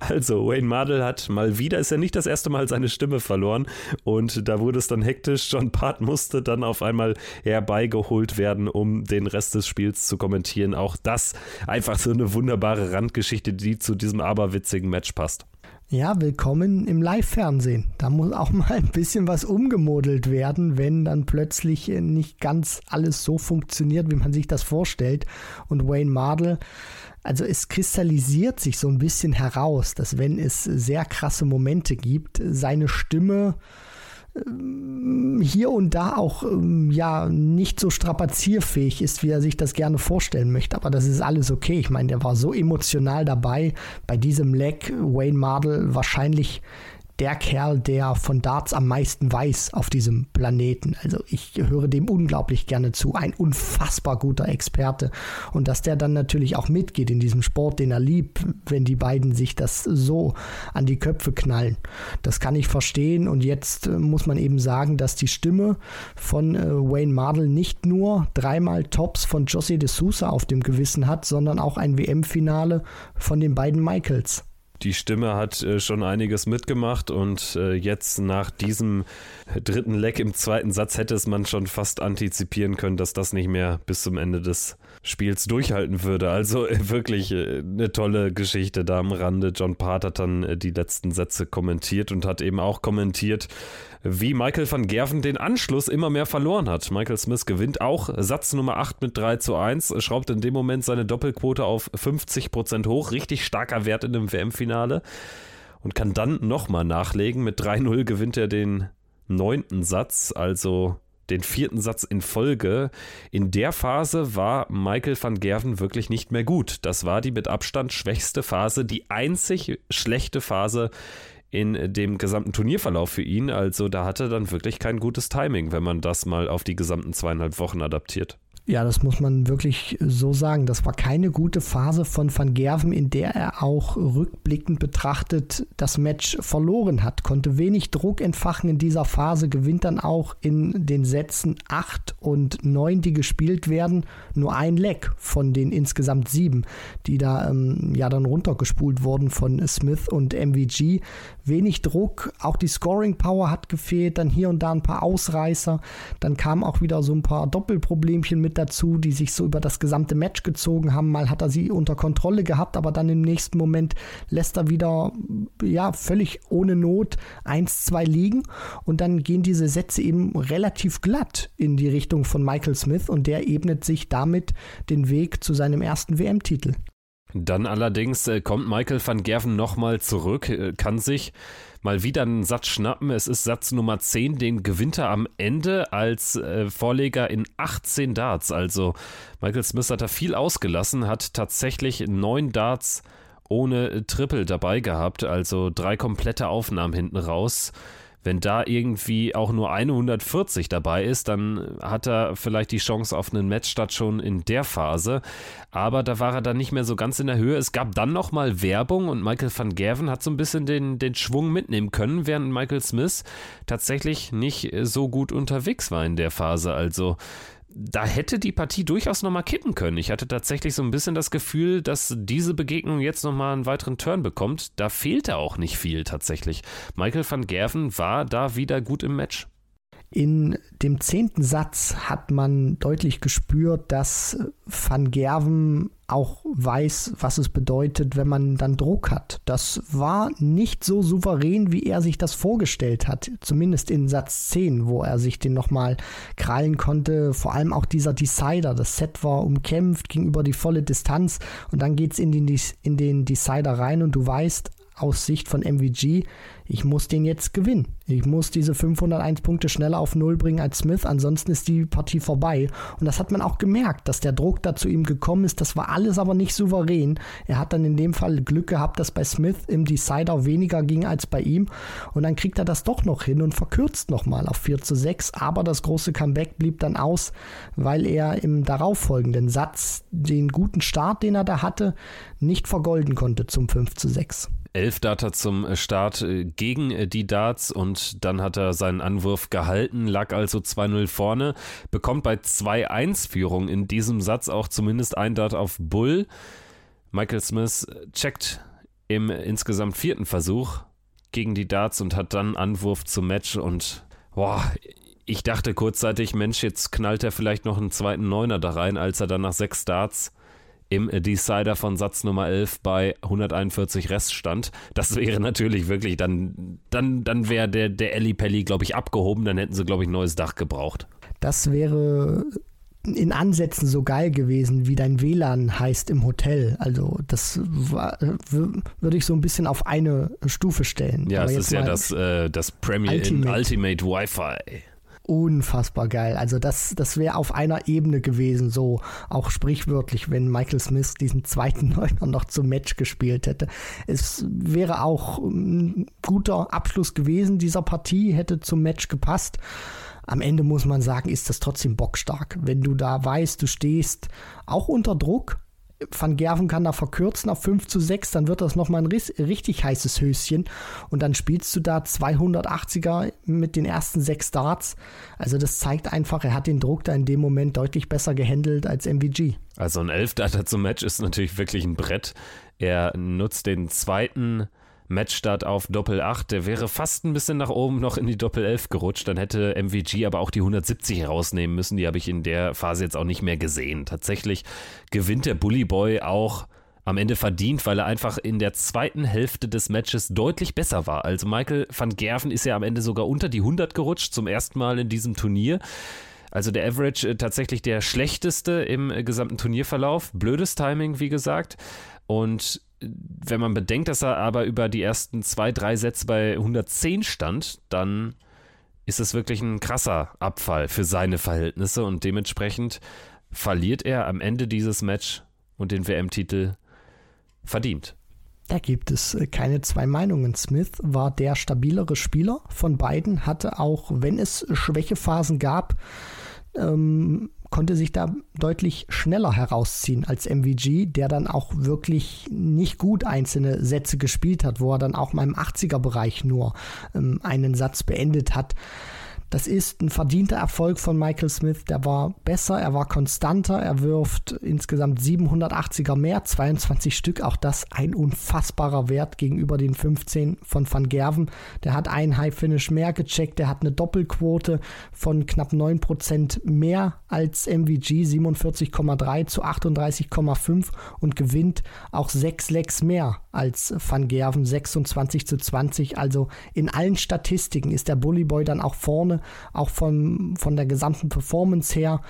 S3: Also, Wayne Mardell hat mal wieder, ist ja nicht das erste Mal seine Stimme verloren und da wurde es dann hektisch. John Part musste dann auf einmal herbeigeholt werden, um den Rest des Spiels zu kommentieren. Auch das einfach so eine wunderbare Randgeschichte, die zu diesem aberwitzigen Match passt.
S4: Ja, willkommen im Live-Fernsehen. Da muss auch mal ein bisschen was umgemodelt werden, wenn dann plötzlich nicht ganz alles so funktioniert, wie man sich das vorstellt. Und Wayne Mardell also es kristallisiert sich so ein bisschen heraus, dass wenn es sehr krasse Momente gibt, seine Stimme ähm, hier und da auch ähm, ja nicht so strapazierfähig ist, wie er sich das gerne vorstellen möchte. Aber das ist alles okay. Ich meine, der war so emotional dabei bei diesem Leck. Wayne Mardell wahrscheinlich der Kerl, der von Darts am meisten weiß auf diesem Planeten. Also ich höre dem unglaublich gerne zu. Ein unfassbar guter Experte. Und dass der dann natürlich auch mitgeht in diesem Sport, den er liebt, wenn die beiden sich das so an die Köpfe knallen. Das kann ich verstehen. Und jetzt äh, muss man eben sagen, dass die Stimme von äh, Wayne Mardell nicht nur dreimal Tops von José de Sousa auf dem Gewissen hat, sondern auch ein WM-Finale von den beiden Michaels
S3: die Stimme hat äh, schon einiges mitgemacht und äh, jetzt nach diesem dritten Leck im zweiten Satz hätte es man schon fast antizipieren können, dass das nicht mehr bis zum Ende des Spiels durchhalten würde. Also äh, wirklich äh, eine tolle Geschichte da am Rande. John Part hat dann äh, die letzten Sätze kommentiert und hat eben auch kommentiert, wie Michael van Gerven den Anschluss immer mehr verloren hat. Michael Smith gewinnt auch Satz Nummer 8 mit 3 zu 1, schraubt in dem Moment seine Doppelquote auf 50 Prozent hoch. Richtig starker Wert in einem WM-Finale. Und kann dann nochmal nachlegen. Mit 3-0 gewinnt er den neunten Satz, also den vierten Satz in Folge. In der Phase war Michael van Gerven wirklich nicht mehr gut. Das war die mit Abstand schwächste Phase, die einzig schlechte Phase in dem gesamten Turnierverlauf für ihn. Also da hatte er dann wirklich kein gutes Timing, wenn man das mal auf die gesamten zweieinhalb Wochen adaptiert.
S4: Ja, das muss man wirklich so sagen. Das war keine gute Phase von Van Gerven, in der er auch rückblickend betrachtet das Match verloren hat. Konnte wenig Druck entfachen in dieser Phase, gewinnt dann auch in den Sätzen 8 und 9, die gespielt werden, nur ein Leck von den insgesamt sieben, die da ähm, ja dann runtergespult wurden von Smith und MVG. Wenig Druck, auch die Scoring Power hat gefehlt, dann hier und da ein paar Ausreißer, dann kamen auch wieder so ein paar Doppelproblemchen mit dazu, die sich so über das gesamte Match gezogen haben. Mal hat er sie unter Kontrolle gehabt, aber dann im nächsten Moment lässt er wieder, ja, völlig ohne Not 1-2 liegen und dann gehen diese Sätze eben relativ glatt in die Richtung von Michael Smith und der ebnet sich damit den Weg zu seinem ersten WM-Titel.
S3: Dann allerdings äh, kommt Michael van Gerven nochmal zurück, äh, kann sich mal wieder einen Satz schnappen. Es ist Satz Nummer 10, den gewinnt er am Ende als äh, Vorleger in 18 Darts. Also Michael Smith hat da viel ausgelassen, hat tatsächlich neun Darts ohne Triple dabei gehabt, also drei komplette Aufnahmen hinten raus. Wenn da irgendwie auch nur eine 140 dabei ist, dann hat er vielleicht die Chance auf einen Matchstart schon in der Phase. Aber da war er dann nicht mehr so ganz in der Höhe. Es gab dann nochmal Werbung und Michael van Gerven hat so ein bisschen den, den Schwung mitnehmen können, während Michael Smith tatsächlich nicht so gut unterwegs war in der Phase. Also da hätte die Partie durchaus nochmal kippen können. Ich hatte tatsächlich so ein bisschen das Gefühl, dass diese Begegnung jetzt nochmal einen weiteren Turn bekommt. Da fehlte auch nicht viel tatsächlich. Michael van Gerven war da wieder gut im Match.
S4: In dem zehnten Satz hat man deutlich gespürt, dass Van Gerven auch weiß, was es bedeutet, wenn man dann Druck hat. Das war nicht so souverän, wie er sich das vorgestellt hat. Zumindest in Satz 10, wo er sich den nochmal krallen konnte. Vor allem auch dieser Decider. Das Set war umkämpft, ging über die volle Distanz und dann geht es in den, in den Decider rein und du weißt, aus Sicht von MVG, ich muss den jetzt gewinnen. Ich muss diese 501 Punkte schneller auf Null bringen als Smith, ansonsten ist die Partie vorbei. Und das hat man auch gemerkt, dass der Druck da zu ihm gekommen ist. Das war alles aber nicht souverän. Er hat dann in dem Fall Glück gehabt, dass bei Smith im Decider weniger ging als bei ihm. Und dann kriegt er das doch noch hin und verkürzt nochmal auf 4 zu 6. Aber das große Comeback blieb dann aus, weil er im darauffolgenden Satz den guten Start, den er da hatte, nicht vergolden konnte zum 5 zu 6
S3: elf Data zum äh, Start äh, gegen äh, die Darts und dann hat er seinen Anwurf gehalten, lag also 2-0 vorne, bekommt bei 2-1-Führung in diesem Satz auch zumindest ein Dart auf Bull. Michael Smith checkt im insgesamt vierten Versuch gegen die Darts und hat dann Anwurf zum Match und boah, ich dachte kurzzeitig, Mensch, jetzt knallt er vielleicht noch einen zweiten Neuner da rein, als er dann nach sechs Darts im Decider von Satz Nummer 11 bei 141 Reststand. Das wäre natürlich wirklich, dann, dann, dann wäre der, der Ellie Pelli, glaube ich, abgehoben, dann hätten sie, glaube ich, ein neues Dach gebraucht.
S4: Das wäre in Ansätzen so geil gewesen, wie dein WLAN heißt im Hotel. Also das würde ich so ein bisschen auf eine Stufe stellen.
S3: Ja, es ist ja das, äh, das Premier Ultimate. Ultimate Wi-Fi
S4: unfassbar geil. Also das, das wäre auf einer Ebene gewesen, so auch sprichwörtlich, wenn Michael Smith diesen zweiten (laughs) Neuner noch zum Match gespielt hätte. Es wäre auch ein guter Abschluss gewesen dieser Partie, hätte zum Match gepasst. Am Ende muss man sagen, ist das trotzdem bockstark. Wenn du da weißt, du stehst auch unter Druck, Van Gerven kann da verkürzen auf 5 zu 6, dann wird das nochmal ein richtig heißes Höschen und dann spielst du da 280er mit den ersten sechs Darts. Also das zeigt einfach, er hat den Druck da in dem Moment deutlich besser gehandelt als MVG.
S3: Also ein 11 Data zum Match ist natürlich wirklich ein Brett. Er nutzt den zweiten Matchstart auf Doppel 8, der wäre fast ein bisschen nach oben noch in die Doppel 11 gerutscht. Dann hätte MVG aber auch die 170 rausnehmen müssen. Die habe ich in der Phase jetzt auch nicht mehr gesehen. Tatsächlich gewinnt der Bully Boy auch am Ende verdient, weil er einfach in der zweiten Hälfte des Matches deutlich besser war. Also Michael van Gerven ist ja am Ende sogar unter die 100 gerutscht, zum ersten Mal in diesem Turnier. Also der Average äh, tatsächlich der schlechteste im äh, gesamten Turnierverlauf. Blödes Timing, wie gesagt. Und wenn man bedenkt, dass er aber über die ersten zwei, drei Sätze bei 110 stand, dann ist es wirklich ein krasser Abfall für seine Verhältnisse und dementsprechend verliert er am Ende dieses Match und den WM-Titel verdient.
S4: Da gibt es äh, keine zwei Meinungen. Smith war der stabilere Spieler von beiden, hatte auch, wenn es Schwächephasen gab, ähm, konnte sich da deutlich schneller herausziehen als MVG, der dann auch wirklich nicht gut einzelne Sätze gespielt hat, wo er dann auch mal im 80er-Bereich nur ähm, einen Satz beendet hat. Das ist ein verdienter Erfolg von Michael Smith. Der war besser, er war konstanter, er wirft insgesamt 780er mehr, 22 Stück. Auch das ein unfassbarer Wert gegenüber den 15 von Van Gerven. Der hat einen High Finish mehr gecheckt, der hat eine Doppelquote von knapp 9% mehr als MVG, 47,3 zu 38,5 und gewinnt auch 6 Lecks mehr als Van Gerven, 26 zu 20. Also in allen Statistiken ist der Bully Boy dann auch vorne auch von, von der gesamten Performance her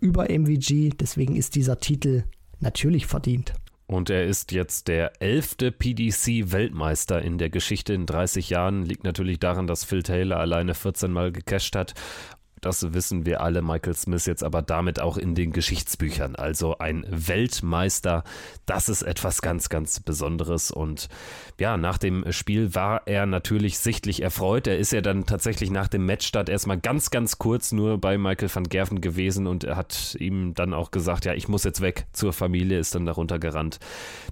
S4: über MVG. Deswegen ist dieser Titel natürlich verdient.
S3: Und er ist jetzt der elfte PDC-Weltmeister in der Geschichte in 30 Jahren. Liegt natürlich daran, dass Phil Taylor alleine 14 Mal gecasht hat das wissen wir alle. Michael Smith jetzt aber damit auch in den Geschichtsbüchern. Also ein Weltmeister. Das ist etwas ganz, ganz Besonderes. Und ja, nach dem Spiel war er natürlich sichtlich erfreut. Er ist ja dann tatsächlich nach dem Matchstart erstmal ganz, ganz kurz nur bei Michael van Gerven gewesen und er hat ihm dann auch gesagt, ja, ich muss jetzt weg zur Familie, ist dann darunter gerannt.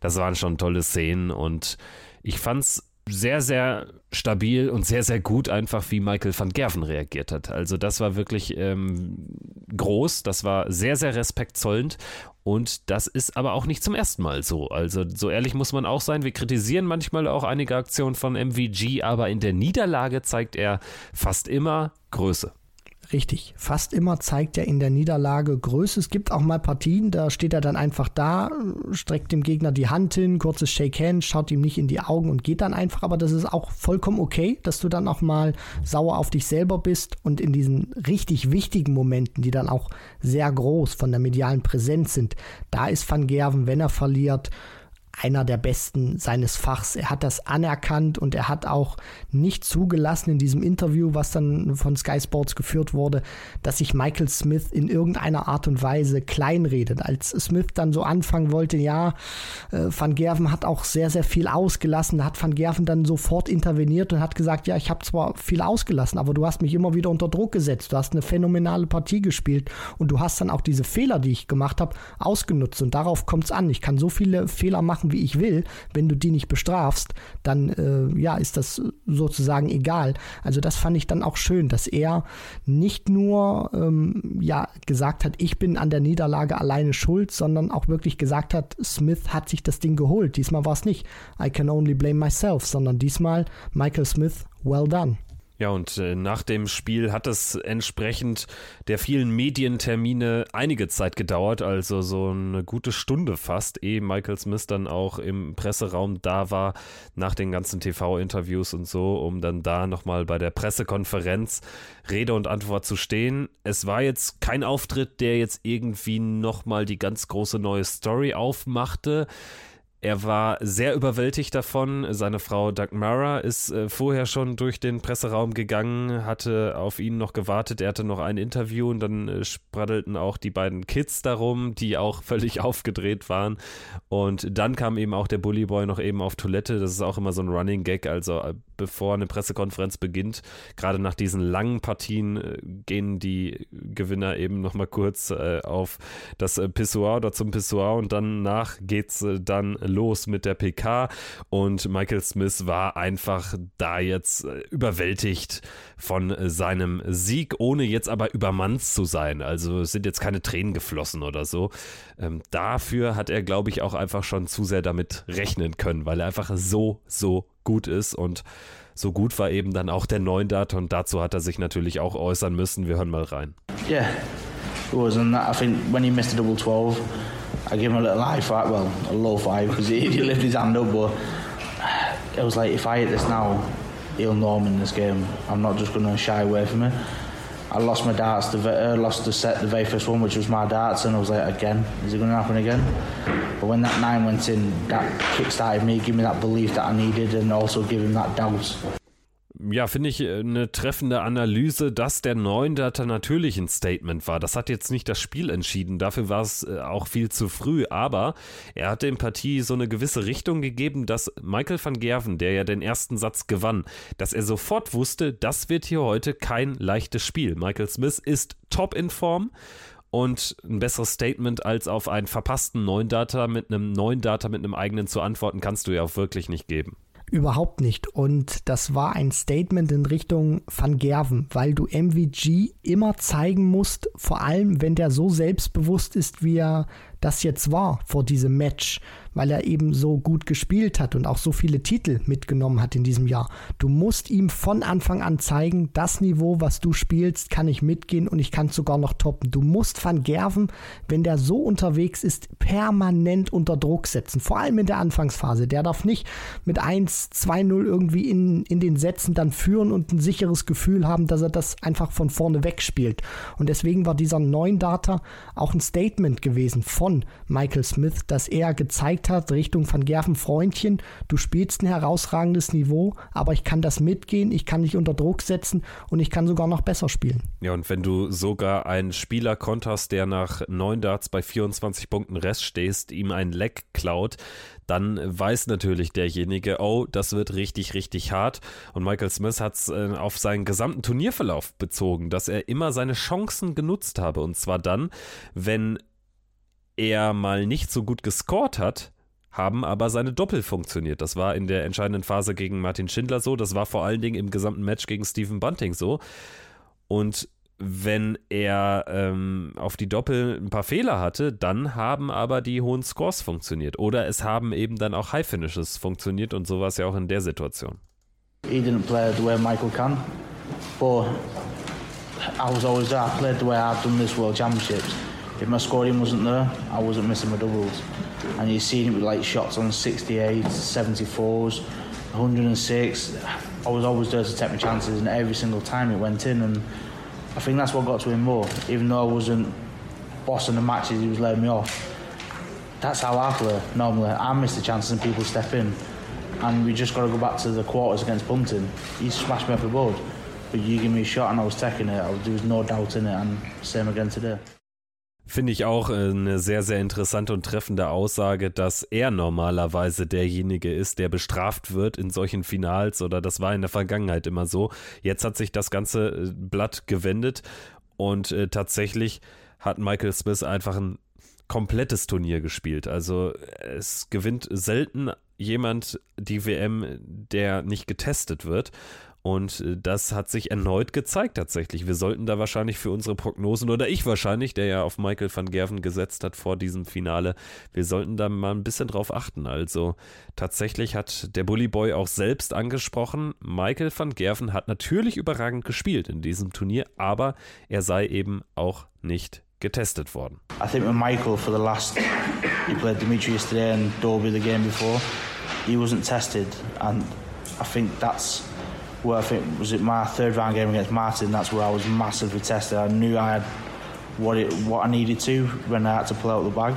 S3: Das waren schon tolle Szenen und ich fand's sehr, sehr stabil und sehr, sehr gut einfach, wie Michael van Gerven reagiert hat. Also das war wirklich ähm, groß, das war sehr, sehr respektzollend und das ist aber auch nicht zum ersten Mal so. Also so ehrlich muss man auch sein, wir kritisieren manchmal auch einige Aktionen von MVG, aber in der Niederlage zeigt er fast immer Größe.
S4: Richtig. Fast immer zeigt er in der Niederlage Größe. Es gibt auch mal Partien, da steht er dann einfach da, streckt dem Gegner die Hand hin, kurzes Shake Hand, schaut ihm nicht in die Augen und geht dann einfach. Aber das ist auch vollkommen okay, dass du dann auch mal sauer auf dich selber bist und in diesen richtig wichtigen Momenten, die dann auch sehr groß von der medialen Präsenz sind, da ist Van Gerven, wenn er verliert, einer der besten seines Fachs. Er hat das anerkannt und er hat auch nicht zugelassen in diesem Interview, was dann von Sky Sports geführt wurde, dass sich Michael Smith in irgendeiner Art und Weise kleinredet. Als Smith dann so anfangen wollte, ja, äh, Van Gerven hat auch sehr, sehr viel ausgelassen, hat Van Gerven dann sofort interveniert und hat gesagt, ja, ich habe zwar viel ausgelassen, aber du hast mich immer wieder unter Druck gesetzt, du hast eine phänomenale Partie gespielt und du hast dann auch diese Fehler, die ich gemacht habe, ausgenutzt und darauf kommt es an. Ich kann so viele Fehler machen, machen, wie ich will. Wenn du die nicht bestrafst, dann äh, ja, ist das sozusagen egal. Also das fand ich dann auch schön, dass er nicht nur ähm, ja gesagt hat, ich bin an der Niederlage alleine schuld, sondern auch wirklich gesagt hat, Smith hat sich das Ding geholt. Diesmal war es nicht I can only blame myself, sondern diesmal Michael Smith, well done.
S3: Ja, und äh, nach dem Spiel hat es entsprechend der vielen Medientermine einige Zeit gedauert, also so eine gute Stunde fast, ehe Michael Smith dann auch im Presseraum da war, nach den ganzen TV-Interviews und so, um dann da nochmal bei der Pressekonferenz Rede und Antwort zu stehen. Es war jetzt kein Auftritt, der jetzt irgendwie nochmal die ganz große neue Story aufmachte. Er war sehr überwältigt davon. Seine Frau Dagmara ist äh, vorher schon durch den Presseraum gegangen, hatte auf ihn noch gewartet. Er hatte noch ein Interview und dann äh, spraddelten auch die beiden Kids darum, die auch völlig (laughs) aufgedreht waren. Und dann kam eben auch der Bullyboy noch eben auf Toilette. Das ist auch immer so ein Running Gag. Also äh, bevor eine Pressekonferenz beginnt, gerade nach diesen langen Partien, äh, gehen die Gewinner eben nochmal kurz äh, auf das Pissoir oder zum Pissoir und danach geht's dann los mit der PK und Michael Smith war einfach da jetzt äh, überwältigt von seinem Sieg, ohne jetzt aber übermannt zu sein. Also es sind jetzt keine Tränen geflossen oder so. Ähm, dafür hat er, glaube ich, auch einfach schon zu sehr damit rechnen können, weil er einfach so, so gut ist und so gut war eben dann auch der Neundart und dazu hat er sich natürlich auch äußern müssen. Wir hören mal rein.
S1: Yeah, it was and I think when he missed a double 12 I gave him a little high five, well, a low five because he, he lifted his hand up. But it was like, if I hit this now, he'll know I'm in this game. I'm not just going to shy away from it. I lost my darts, the, uh, lost the set, the very first one, which was my darts, and I was like, again, is it going to happen again? But when that nine went in, that kick-started me, giving me that belief that I needed, and also giving that doubt.
S3: Ja, finde ich äh, eine treffende Analyse, dass der Neundater natürlich ein Statement war. Das hat jetzt nicht das Spiel entschieden, dafür war es äh, auch viel zu früh, aber er hat dem Partie so eine gewisse Richtung gegeben, dass Michael van Gerven, der ja den ersten Satz gewann, dass er sofort wusste, das wird hier heute kein leichtes Spiel. Michael Smith ist top in Form und ein besseres Statement als auf einen verpassten Neundata mit einem Neundata mit einem eigenen zu antworten kannst du ja auch wirklich nicht geben.
S4: Überhaupt nicht. Und das war ein Statement in Richtung Van Gerven, weil du MVG immer zeigen musst, vor allem wenn der so selbstbewusst ist, wie er das jetzt war vor diesem Match, weil er eben so gut gespielt hat und auch so viele Titel mitgenommen hat in diesem Jahr. Du musst ihm von Anfang an zeigen, das Niveau, was du spielst, kann ich mitgehen und ich kann sogar noch toppen. Du musst Van Gerven, wenn der so unterwegs ist, permanent unter Druck setzen. Vor allem in der Anfangsphase. Der darf nicht mit 1, 2-0 irgendwie in, in den Sätzen dann führen und ein sicheres Gefühl haben, dass er das einfach von vorne wegspielt. Und deswegen war dieser neuen Data auch ein Statement gewesen von von Michael Smith, dass er gezeigt hat, Richtung Van Gerven Freundchen, du spielst ein herausragendes Niveau, aber ich kann das mitgehen, ich kann dich unter Druck setzen und ich kann sogar noch besser spielen.
S3: Ja, und wenn du sogar einen Spieler konterst, der nach neun Darts bei 24 Punkten Rest stehst, ihm ein Leck klaut, dann weiß natürlich derjenige, oh, das wird richtig, richtig hart. Und Michael Smith hat es äh, auf seinen gesamten Turnierverlauf bezogen, dass er immer seine Chancen genutzt habe. Und zwar dann, wenn er mal nicht so gut gescored hat, haben aber seine Doppel funktioniert. Das war in der entscheidenden Phase gegen Martin Schindler so, das war vor allen Dingen im gesamten Match gegen Stephen Bunting so. Und wenn er ähm, auf die Doppel ein paar Fehler hatte, dann haben aber die hohen Scores funktioniert. Oder es haben eben dann auch High Finishes funktioniert und so war es ja auch in der Situation.
S1: He didn't play the way Michael can, but I was always there. I played the way I've done this World Championships. If my scoring wasn't there, I wasn't missing my doubles. And you've seen it with like shots on 68, 74s, 106. I was always there to take my chances, and every single time it went in. And I think that's what got to him more. Even though I wasn't bossing the matches, he was letting me off. That's how I play normally. I miss the chances and people step in. And we just got to go back to the quarters against Bunting. He smashed me off the board. But you give me a shot and I was taking it. there was no doubt in it. And same again today.
S3: Finde ich auch äh, eine sehr, sehr interessante und treffende Aussage, dass er normalerweise derjenige ist, der bestraft wird in solchen Finals oder das war in der Vergangenheit immer so. Jetzt hat sich das ganze äh, Blatt gewendet und äh, tatsächlich hat Michael Smith einfach ein komplettes Turnier gespielt. Also es gewinnt selten jemand die WM, der nicht getestet wird. Und äh, das hat sich erneut gezeigt tatsächlich. Wir sollten da wahrscheinlich für unsere Prognosen, oder ich wahrscheinlich, der ja auf Michael van Gerven gesetzt hat vor diesem Finale, wir sollten da mal ein bisschen drauf achten. Also tatsächlich hat der Bully Boy auch selbst angesprochen, Michael van Gerven hat natürlich überragend gespielt in diesem Turnier, aber er sei eben auch nicht getestet worden.
S1: I think with Michael for the last, he played Dimitri yesterday and Dolby the game before, he wasn't tested and I think that's where I think was it my third round game against Martin. That's where I was massively tested. I knew I had what it what I needed to when I had to pull out the bag.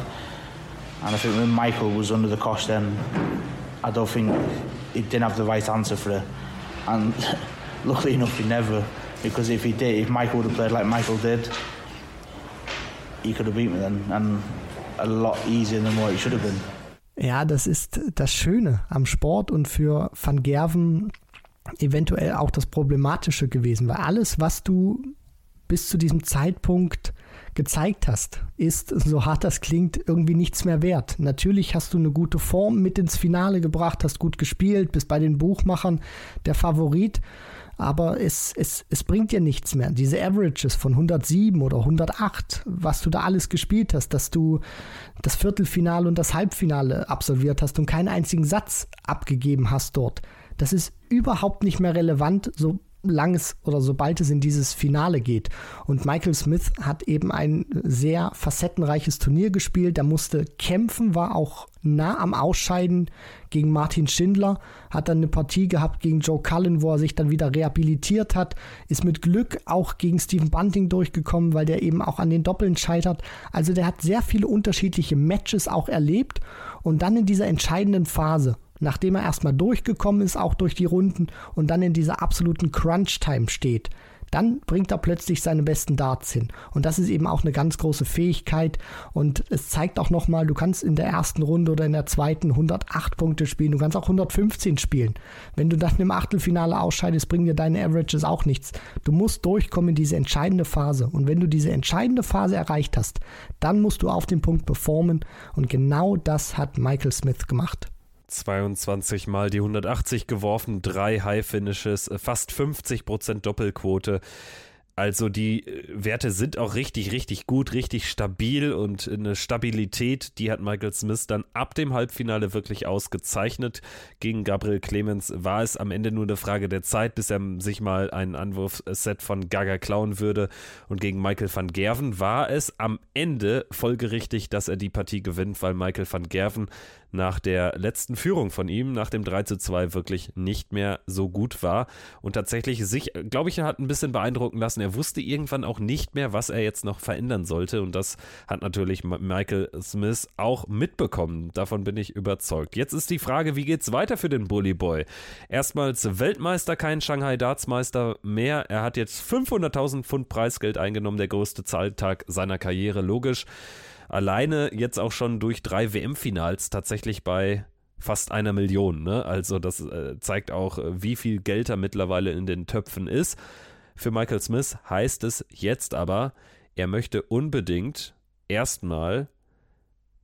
S1: And I think when Michael was under the cosh, then I don't think he didn't have the right answer for it. And (laughs) luckily enough, he never. Because if he did, if Michael would have played like Michael did, he could have beat me then, and a lot easier than what it should have been.
S4: Ja, das ist das Schöne am Sport und für Van Gerven eventuell auch das Problematische gewesen, weil alles, was du bis zu diesem Zeitpunkt gezeigt hast, ist, so hart das klingt, irgendwie nichts mehr wert. Natürlich hast du eine gute Form mit ins Finale gebracht, hast gut gespielt, bist bei den Buchmachern der Favorit, aber es, es, es bringt dir nichts mehr. Diese Averages von 107 oder 108, was du da alles gespielt hast, dass du das Viertelfinale und das Halbfinale absolviert hast und keinen einzigen Satz abgegeben hast dort das ist überhaupt nicht mehr relevant, solange es oder sobald es in dieses Finale geht. Und Michael Smith hat eben ein sehr facettenreiches Turnier gespielt. Er musste kämpfen, war auch nah am Ausscheiden gegen Martin Schindler, hat dann eine Partie gehabt gegen Joe Cullen, wo er sich dann wieder rehabilitiert hat, ist mit Glück auch gegen Stephen Bunting durchgekommen, weil der eben auch an den Doppeln scheitert. Also der hat sehr viele unterschiedliche Matches auch erlebt und dann in dieser entscheidenden Phase nachdem er erstmal durchgekommen ist, auch durch die Runden und dann in dieser absoluten Crunch-Time steht, dann bringt er plötzlich seine besten Darts hin. Und das ist eben auch eine ganz große Fähigkeit. Und es zeigt auch nochmal, du kannst in der ersten Runde oder in der zweiten 108 Punkte spielen. Du kannst auch 115 spielen. Wenn du dann im Achtelfinale ausscheidest, bringen dir deine Averages auch nichts. Du musst durchkommen in diese entscheidende Phase. Und wenn du diese entscheidende Phase erreicht hast, dann musst du auf den Punkt performen. Und genau das hat Michael Smith gemacht.
S3: 22 Mal die 180 geworfen, drei High Finishes, fast 50 Prozent Doppelquote. Also die äh, Werte sind auch richtig, richtig gut, richtig stabil und eine Stabilität, die hat Michael Smith dann ab dem Halbfinale wirklich ausgezeichnet. Gegen Gabriel Clemens war es am Ende nur eine Frage der Zeit, bis er sich mal ein Anwurfset von Gaga klauen würde. Und gegen Michael van Gerven war es am Ende folgerichtig, dass er die Partie gewinnt, weil Michael van Gerven nach der letzten Führung von ihm, nach dem 3 zu 2, wirklich nicht mehr so gut war und tatsächlich sich, glaube ich, hat ein bisschen beeindrucken lassen. Er wusste irgendwann auch nicht mehr, was er jetzt noch verändern sollte. Und das hat natürlich Michael Smith auch mitbekommen. Davon bin ich überzeugt. Jetzt ist die Frage, wie geht's weiter für den Bully Boy? Erstmals Weltmeister, kein Shanghai Dartsmeister mehr. Er hat jetzt 500.000 Pfund Preisgeld eingenommen, der größte Zahltag seiner Karriere, logisch. Alleine jetzt auch schon durch drei WM-Finals tatsächlich bei fast einer Million. Ne? Also das äh, zeigt auch, äh, wie viel Geld da mittlerweile in den Töpfen ist. Für Michael Smith heißt es jetzt aber, er möchte unbedingt erstmal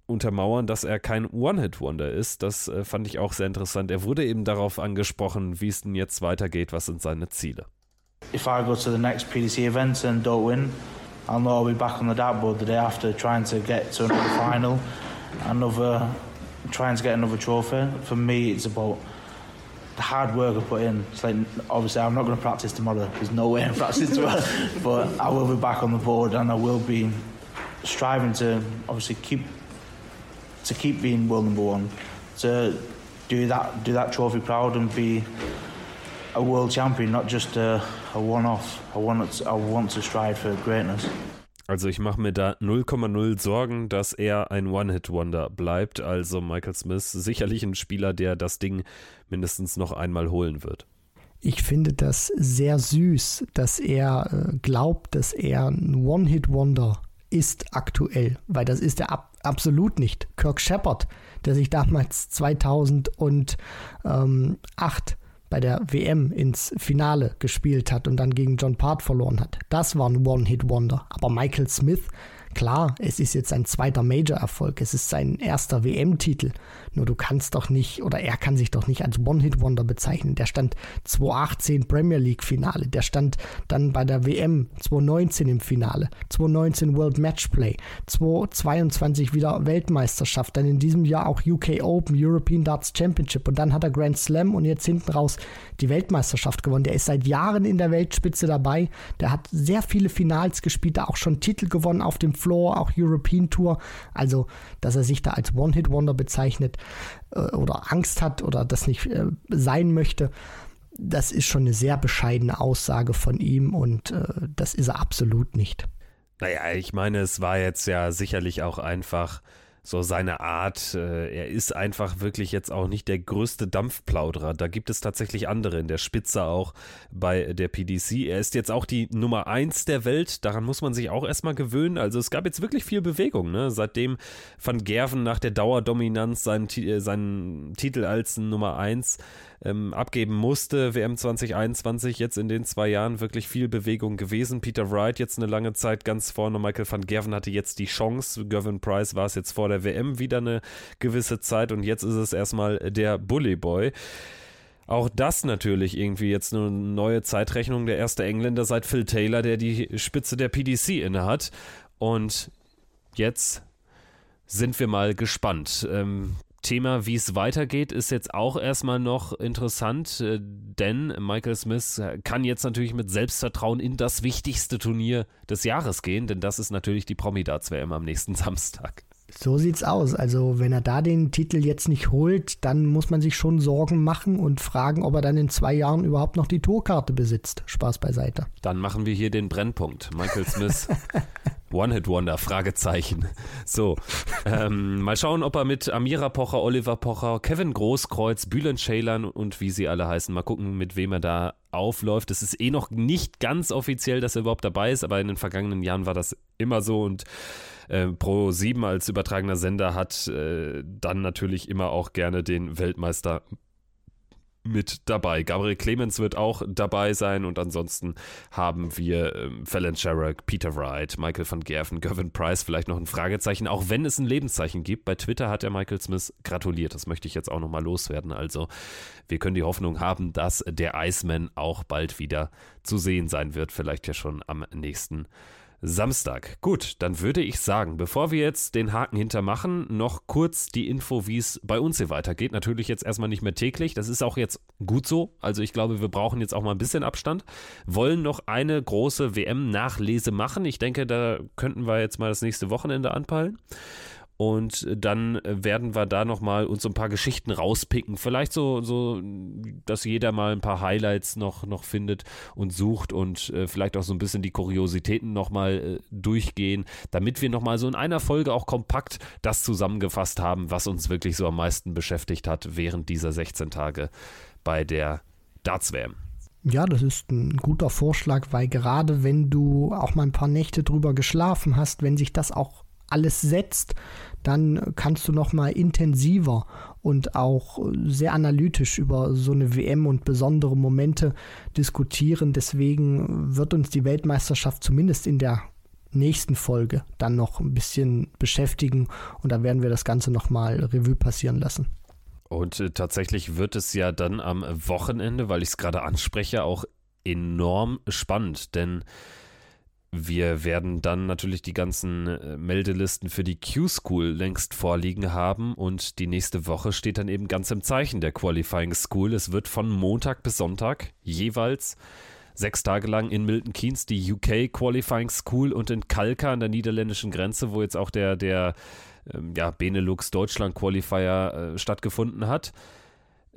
S3: untermauern, dass er kein One-Hit-Wonder ist. Das äh, fand ich auch sehr interessant. Er wurde eben darauf angesprochen, wie es denn jetzt weitergeht, was sind seine Ziele.
S1: If I go to the next PDC event and don't win, I'll know I'll be back on the dartboard the day after trying to get to another final, another trying to get another trophy. For me, it's about the hard work I put in. It's like obviously I'm not going to practice tomorrow. There's no way I'm (laughs) practicing tomorrow, but I will be back on the board and I will be striving to obviously keep to keep being world number one, to do that do that trophy proud and be a world champion, not just a, a one-off. I want I want to strive for greatness.
S3: Also ich mache mir da 0,0 Sorgen, dass er ein One-Hit-Wonder bleibt. Also Michael Smith sicherlich ein Spieler, der das Ding mindestens noch einmal holen wird.
S4: Ich finde das sehr süß, dass er äh, glaubt, dass er ein One-Hit-Wonder ist aktuell, weil das ist er ab absolut nicht. Kirk Shepard, der sich damals 2008 bei der WM ins Finale gespielt hat und dann gegen John Part verloren hat. Das war ein One-Hit-Wonder. Aber Michael Smith Klar, es ist jetzt sein zweiter Major-Erfolg, es ist sein erster WM-Titel. Nur du kannst doch nicht, oder er kann sich doch nicht als One-Hit-Wonder bezeichnen. Der stand 2018 Premier League-Finale, der stand dann bei der WM 2019 im Finale, 2019 World Matchplay, 2022 wieder Weltmeisterschaft, dann in diesem Jahr auch UK Open, European Darts Championship und dann hat er Grand Slam und jetzt hinten raus die Weltmeisterschaft gewonnen. Der ist seit Jahren in der Weltspitze dabei, der hat sehr viele Finals gespielt, da auch schon Titel gewonnen auf dem Floor, auch European Tour. Also, dass er sich da als One-Hit-Wonder bezeichnet oder Angst hat oder das nicht äh, sein möchte, das ist schon eine sehr bescheidene Aussage von ihm und äh, das ist er absolut nicht.
S3: Naja, ich meine, es war jetzt ja sicherlich auch einfach so seine Art. Äh, er ist einfach wirklich jetzt auch nicht der größte Dampfplauderer. Da gibt es tatsächlich andere in der Spitze auch bei der PDC. Er ist jetzt auch die Nummer eins der Welt. Daran muss man sich auch erstmal gewöhnen. Also es gab jetzt wirklich viel Bewegung. Ne? Seitdem Van Gerven nach der Dauerdominanz seinen, äh, seinen Titel als Nummer eins ähm, abgeben musste. WM 2021 jetzt in den zwei Jahren wirklich viel Bewegung gewesen. Peter Wright jetzt eine lange Zeit ganz vorne. Michael van Gerven hatte jetzt die Chance. Gervin Price war es jetzt vor der WM wieder eine gewisse Zeit und jetzt ist es erstmal der Bully Boy. Auch das natürlich irgendwie jetzt eine neue Zeitrechnung. Der erste Engländer seit Phil Taylor, der die Spitze der PDC innehat. Und jetzt sind wir mal gespannt. Ähm, Thema, wie es weitergeht, ist jetzt auch erstmal noch interessant, äh, denn Michael Smith kann jetzt natürlich mit Selbstvertrauen in das wichtigste Turnier des Jahres gehen, denn das ist natürlich die Promi-Darts-WM am nächsten (laughs) Samstag.
S4: So sieht's aus. Also, wenn er da den Titel jetzt nicht holt, dann muss man sich schon Sorgen machen und fragen, ob er dann in zwei Jahren überhaupt noch die Tourkarte besitzt. Spaß beiseite.
S3: Dann machen wir hier den Brennpunkt. Michael Smith (laughs) One-Hit-Wonder, Fragezeichen. So, ähm, mal schauen, ob er mit Amira Pocher, Oliver Pocher, Kevin Großkreuz, Bülent Ceylan und wie sie alle heißen, mal gucken, mit wem er da aufläuft. Es ist eh noch nicht ganz offiziell, dass er überhaupt dabei ist, aber in den vergangenen Jahren war das immer so und äh, Pro 7 als übertragener Sender hat äh, dann natürlich immer auch gerne den Weltmeister mit dabei. Gabriel Clemens wird auch dabei sein und ansonsten haben wir ähm, Fallon Sherrock, Peter Wright, Michael van Gerven, Gavin Price, vielleicht noch ein Fragezeichen, auch wenn es ein Lebenszeichen gibt. Bei Twitter hat er Michael Smith gratuliert. Das möchte ich jetzt auch nochmal loswerden. Also wir können die Hoffnung haben, dass der Iceman auch bald wieder zu sehen sein wird. Vielleicht ja schon am nächsten Samstag. Gut, dann würde ich sagen, bevor wir jetzt den Haken hintermachen, noch kurz die Info, wie es bei uns hier weitergeht. Natürlich jetzt erstmal nicht mehr täglich. Das ist auch jetzt gut so. Also ich glaube, wir brauchen jetzt auch mal ein bisschen Abstand. Wollen noch eine große WM-Nachlese machen. Ich denke, da könnten wir jetzt mal das nächste Wochenende anpeilen. Und dann werden wir da nochmal uns ein paar Geschichten rauspicken. Vielleicht so, so, dass jeder mal ein paar Highlights noch, noch findet und sucht und äh, vielleicht auch so ein bisschen die Kuriositäten nochmal äh, durchgehen, damit wir nochmal so in einer Folge auch kompakt das zusammengefasst haben, was uns wirklich so am meisten beschäftigt hat während dieser 16 Tage bei der Darts-WM.
S4: Ja, das ist ein guter Vorschlag, weil gerade wenn du auch mal ein paar Nächte drüber geschlafen hast, wenn sich das auch alles setzt, dann kannst du noch mal intensiver und auch sehr analytisch über so eine WM und besondere Momente diskutieren. Deswegen wird uns die Weltmeisterschaft zumindest in der nächsten Folge dann noch ein bisschen beschäftigen und da werden wir das Ganze noch mal Revue passieren lassen.
S3: Und äh, tatsächlich wird es ja dann am Wochenende, weil ich es gerade anspreche, auch enorm spannend, denn wir werden dann natürlich die ganzen äh, Meldelisten für die Q-School längst vorliegen haben und die nächste Woche steht dann eben ganz im Zeichen der Qualifying School. Es wird von Montag bis Sonntag jeweils sechs Tage lang in Milton Keynes die UK Qualifying School und in Kalka an der niederländischen Grenze, wo jetzt auch der, der ähm, ja, Benelux Deutschland Qualifier äh, stattgefunden hat.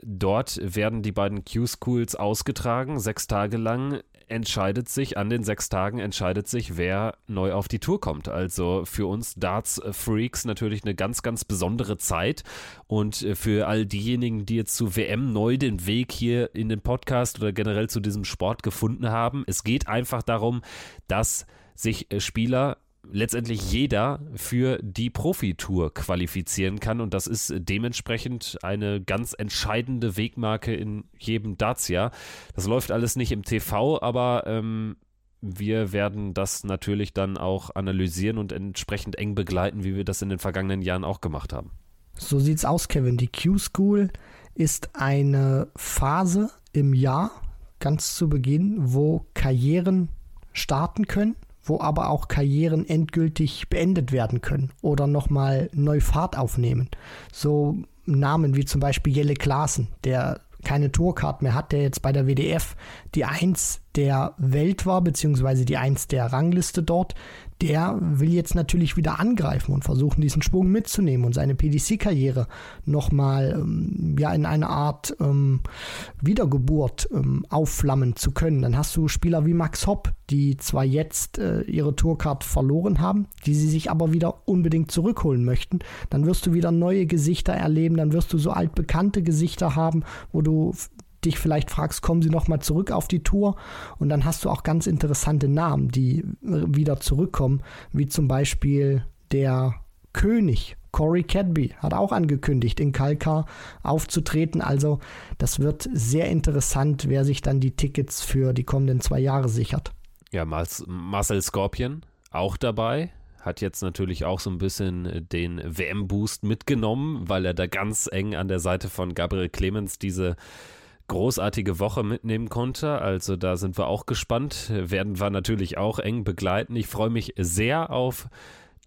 S3: Dort werden die beiden Q-Schools ausgetragen, sechs Tage lang entscheidet sich, an den sechs Tagen entscheidet sich, wer neu auf die Tour kommt. Also für uns Darts-Freaks natürlich eine ganz, ganz besondere Zeit. Und äh, für all diejenigen, die jetzt zu WM neu den Weg hier in den Podcast oder generell zu diesem Sport gefunden haben, es geht einfach darum, dass sich äh, Spieler letztendlich jeder für die Profitour qualifizieren kann und das ist dementsprechend eine ganz entscheidende Wegmarke in jedem Dacia. Das läuft alles nicht im TV, aber ähm, wir werden das natürlich dann auch analysieren und entsprechend eng begleiten, wie wir das in den vergangenen Jahren auch gemacht haben.
S4: So sieht's aus, Kevin. Die Q-School ist eine Phase im Jahr, ganz zu Beginn, wo Karrieren starten können wo aber auch Karrieren endgültig beendet werden können oder nochmal neu Fahrt aufnehmen. So Namen wie zum Beispiel Jelle Klaassen, der keine Tourcard mehr hat, der jetzt bei der WDF die Eins der Welt war, beziehungsweise die Eins der Rangliste dort, der will jetzt natürlich wieder angreifen und versuchen, diesen Schwung mitzunehmen und seine PDC-Karriere nochmal ähm, ja, in eine Art ähm, Wiedergeburt ähm, aufflammen zu können. Dann hast du Spieler wie Max Hopp, die zwar jetzt äh, ihre Tourcard verloren haben, die sie sich aber wieder unbedingt zurückholen möchten. Dann wirst du wieder neue Gesichter erleben, dann wirst du so altbekannte Gesichter haben, wo du dich vielleicht fragst, kommen sie nochmal zurück auf die Tour? Und dann hast du auch ganz interessante Namen, die wieder zurückkommen, wie zum Beispiel der König. Corey Cadby hat auch angekündigt, in Kalkar aufzutreten. Also das wird sehr interessant, wer sich dann die Tickets für die kommenden zwei Jahre sichert.
S3: Ja, Marcel Scorpion auch dabei hat jetzt natürlich auch so ein bisschen den WM-Boost mitgenommen, weil er da ganz eng an der Seite von Gabriel Clemens diese großartige Woche mitnehmen konnte. Also da sind wir auch gespannt. Werden wir natürlich auch eng begleiten. Ich freue mich sehr auf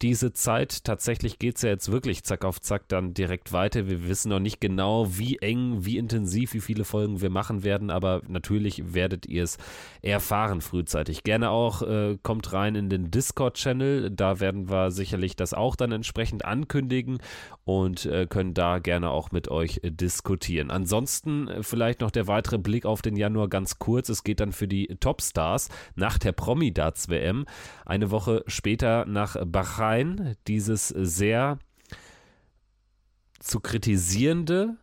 S3: diese Zeit. Tatsächlich geht es ja jetzt wirklich zack auf zack dann direkt weiter. Wir wissen noch nicht genau, wie eng, wie intensiv, wie viele Folgen wir machen werden, aber natürlich werdet ihr es erfahren frühzeitig. Gerne auch äh, kommt rein in den Discord-Channel. Da werden wir sicherlich das auch dann entsprechend ankündigen und äh, können da gerne auch mit euch äh, diskutieren. Ansonsten äh, vielleicht noch der weitere Blick auf den Januar ganz kurz. Es geht dann für die Topstars nach der Promi-Darts-WM eine Woche später nach Bahrain. Dieses sehr zu kritisierende,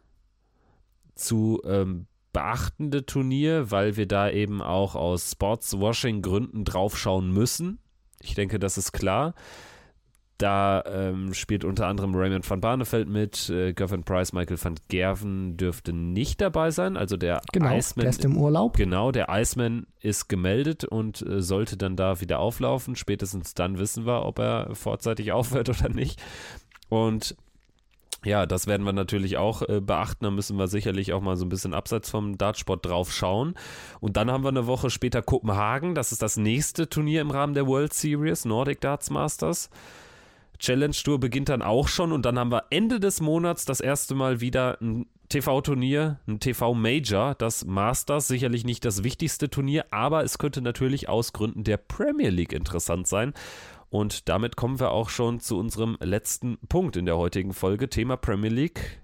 S3: zu ähm, beachtende Turnier, weil wir da eben auch aus Sportswashing-Gründen draufschauen müssen. Ich denke, das ist klar. Da ähm, spielt unter anderem Raymond van Barneveld mit, äh, Gavin Price, Michael van Gerven dürfte nicht dabei sein. Also der
S4: genau,
S3: Iceman.
S4: Der ist im Urlaub.
S3: Genau, der Iceman ist gemeldet und äh, sollte dann da wieder auflaufen. Spätestens dann wissen wir, ob er vorzeitig (laughs) aufhört oder nicht. Und ja, das werden wir natürlich auch äh, beachten. Da müssen wir sicherlich auch mal so ein bisschen abseits vom Dartsport drauf schauen. Und dann haben wir eine Woche später Kopenhagen. Das ist das nächste Turnier im Rahmen der World Series, Nordic Darts Masters. Challenge Tour beginnt dann auch schon und dann haben wir Ende des Monats das erste Mal wieder ein TV-Turnier, ein TV-Major, das Masters, sicherlich nicht das wichtigste Turnier, aber es könnte natürlich aus Gründen der Premier League interessant sein. Und damit kommen wir auch schon zu unserem letzten Punkt in der heutigen Folge, Thema Premier League.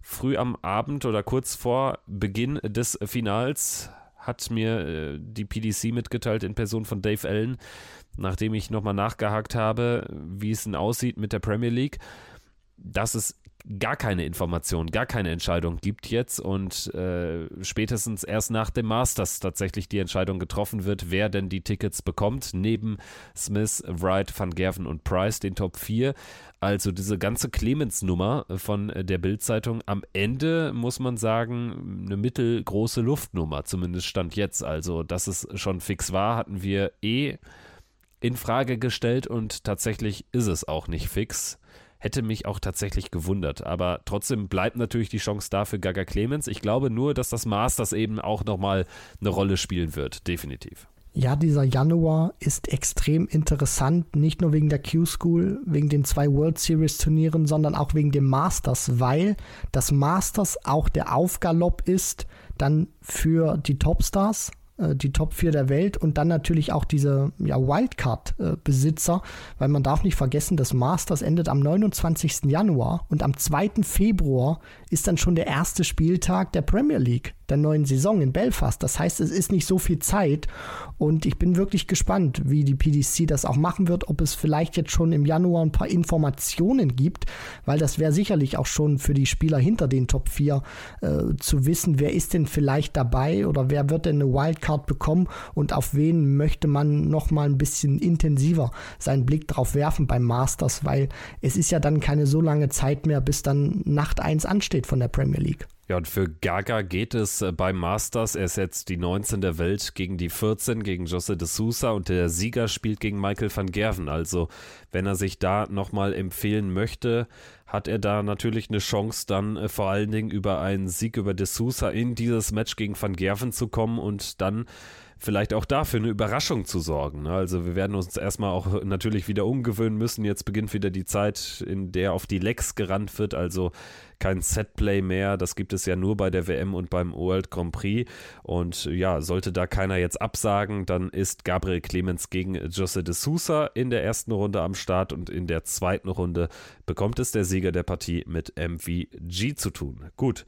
S3: Früh am Abend oder kurz vor Beginn des Finals hat mir äh, die PDC mitgeteilt in Person von Dave Allen, nachdem ich nochmal nachgehakt habe, wie es denn aussieht mit der Premier League, dass es gar keine Information, gar keine Entscheidung gibt jetzt und äh, spätestens erst nach dem Masters tatsächlich die Entscheidung getroffen wird, wer denn die Tickets bekommt, neben Smith, Wright, Van Gerven und Price, den Top 4. Also diese ganze Clemens-Nummer von der Bild-Zeitung am Ende, muss man sagen, eine mittelgroße Luftnummer, zumindest stand jetzt. Also, dass es schon fix war, hatten wir eh in Frage gestellt und tatsächlich ist es auch nicht fix hätte mich auch tatsächlich gewundert. Aber trotzdem bleibt natürlich die Chance da für Gaga Clemens. Ich glaube nur, dass das Masters eben auch nochmal eine Rolle spielen wird, definitiv.
S4: Ja, dieser Januar ist extrem interessant, nicht nur wegen der Q-School, wegen den zwei World Series Turnieren, sondern auch wegen dem Masters, weil das Masters auch der Aufgalopp ist dann für die Topstars, äh, die Top 4 der Welt und dann natürlich auch diese ja, Wildcard-Besitzer, weil man darf nicht vergessen, das Masters endet am 29. Januar und am 2. Februar ist dann schon der erste Spieltag der Premier League der neuen Saison in Belfast. Das heißt, es ist nicht so viel Zeit und ich bin wirklich gespannt, wie die PDC das auch machen wird, ob es vielleicht jetzt schon im Januar ein paar Informationen gibt, weil das wäre sicherlich auch schon für die Spieler hinter den Top 4 äh, zu wissen, wer ist denn vielleicht dabei oder wer wird denn eine Wildcard bekommen und auf wen möchte man noch mal ein bisschen intensiver seinen Blick drauf werfen beim Masters, weil es ist ja dann keine so lange Zeit mehr, bis dann Nacht 1 ansteht von der Premier League.
S3: Ja, und für Gaga geht es äh, beim Masters. Er setzt die 19 der Welt gegen die 14, gegen Jose de Sousa und der Sieger spielt gegen Michael van Gerven. Also, wenn er sich da nochmal empfehlen möchte, hat er da natürlich eine Chance, dann äh, vor allen Dingen über einen Sieg über de Sousa in dieses Match gegen van Gerven zu kommen und dann vielleicht auch dafür eine Überraschung zu sorgen. Ne? Also wir werden uns erstmal auch natürlich wieder umgewöhnen müssen. Jetzt beginnt wieder die Zeit, in der auf die Lecks gerannt wird, also kein Setplay mehr. Das gibt es ja nur bei der WM und beim World Grand Prix. Und ja, sollte da keiner jetzt absagen, dann ist Gabriel Clemens gegen Jose de Sousa in der ersten Runde am Start und in der zweiten Runde bekommt es der Sieger der Partie mit MVG zu tun. Gut.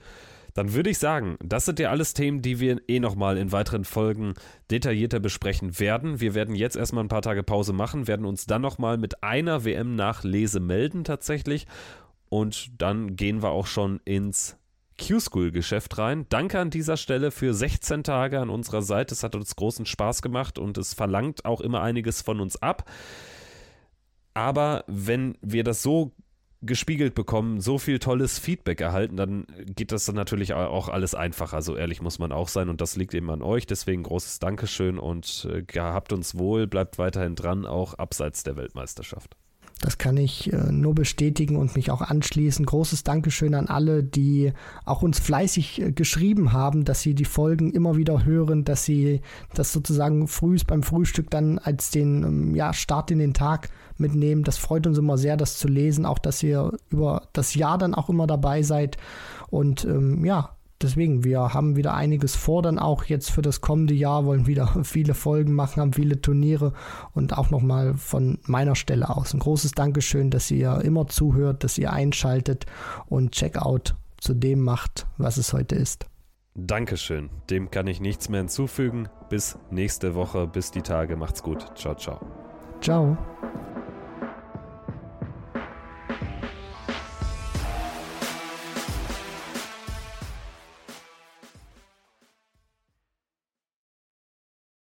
S3: Dann würde ich sagen, das sind ja alles Themen, die wir eh nochmal in weiteren Folgen detaillierter besprechen werden. Wir werden jetzt erstmal ein paar Tage Pause machen, werden uns dann nochmal mit einer WM-Nachlese melden tatsächlich. Und dann gehen wir auch schon ins Q-School-Geschäft rein. Danke an dieser Stelle für 16 Tage an unserer Seite. Es hat uns großen Spaß gemacht und es verlangt auch immer einiges von uns ab. Aber wenn wir das so gespiegelt bekommen, so viel tolles Feedback erhalten, dann geht das dann natürlich auch alles einfacher. So ehrlich muss man auch sein und das liegt eben an euch. Deswegen großes Dankeschön und äh, habt uns wohl, bleibt weiterhin dran, auch abseits der Weltmeisterschaft.
S4: Das kann ich äh, nur bestätigen und mich auch anschließen. Großes Dankeschön an alle, die auch uns fleißig äh, geschrieben haben, dass sie die Folgen immer wieder hören, dass sie das sozusagen früh beim Frühstück dann als den ähm, ja, Start in den Tag mitnehmen. Das freut uns immer sehr, das zu lesen, auch dass ihr über das Jahr dann auch immer dabei seid. Und ähm, ja, deswegen, wir haben wieder einiges vor, dann auch jetzt für das kommende Jahr, wollen wieder (laughs) viele Folgen machen, haben viele Turniere und auch nochmal von meiner Stelle aus ein großes Dankeschön, dass ihr immer zuhört, dass ihr einschaltet und Checkout zu dem macht, was es heute ist.
S3: Dankeschön. Dem kann ich nichts mehr hinzufügen. Bis nächste Woche, bis die Tage. Macht's gut. Ciao, ciao.
S4: Ciao.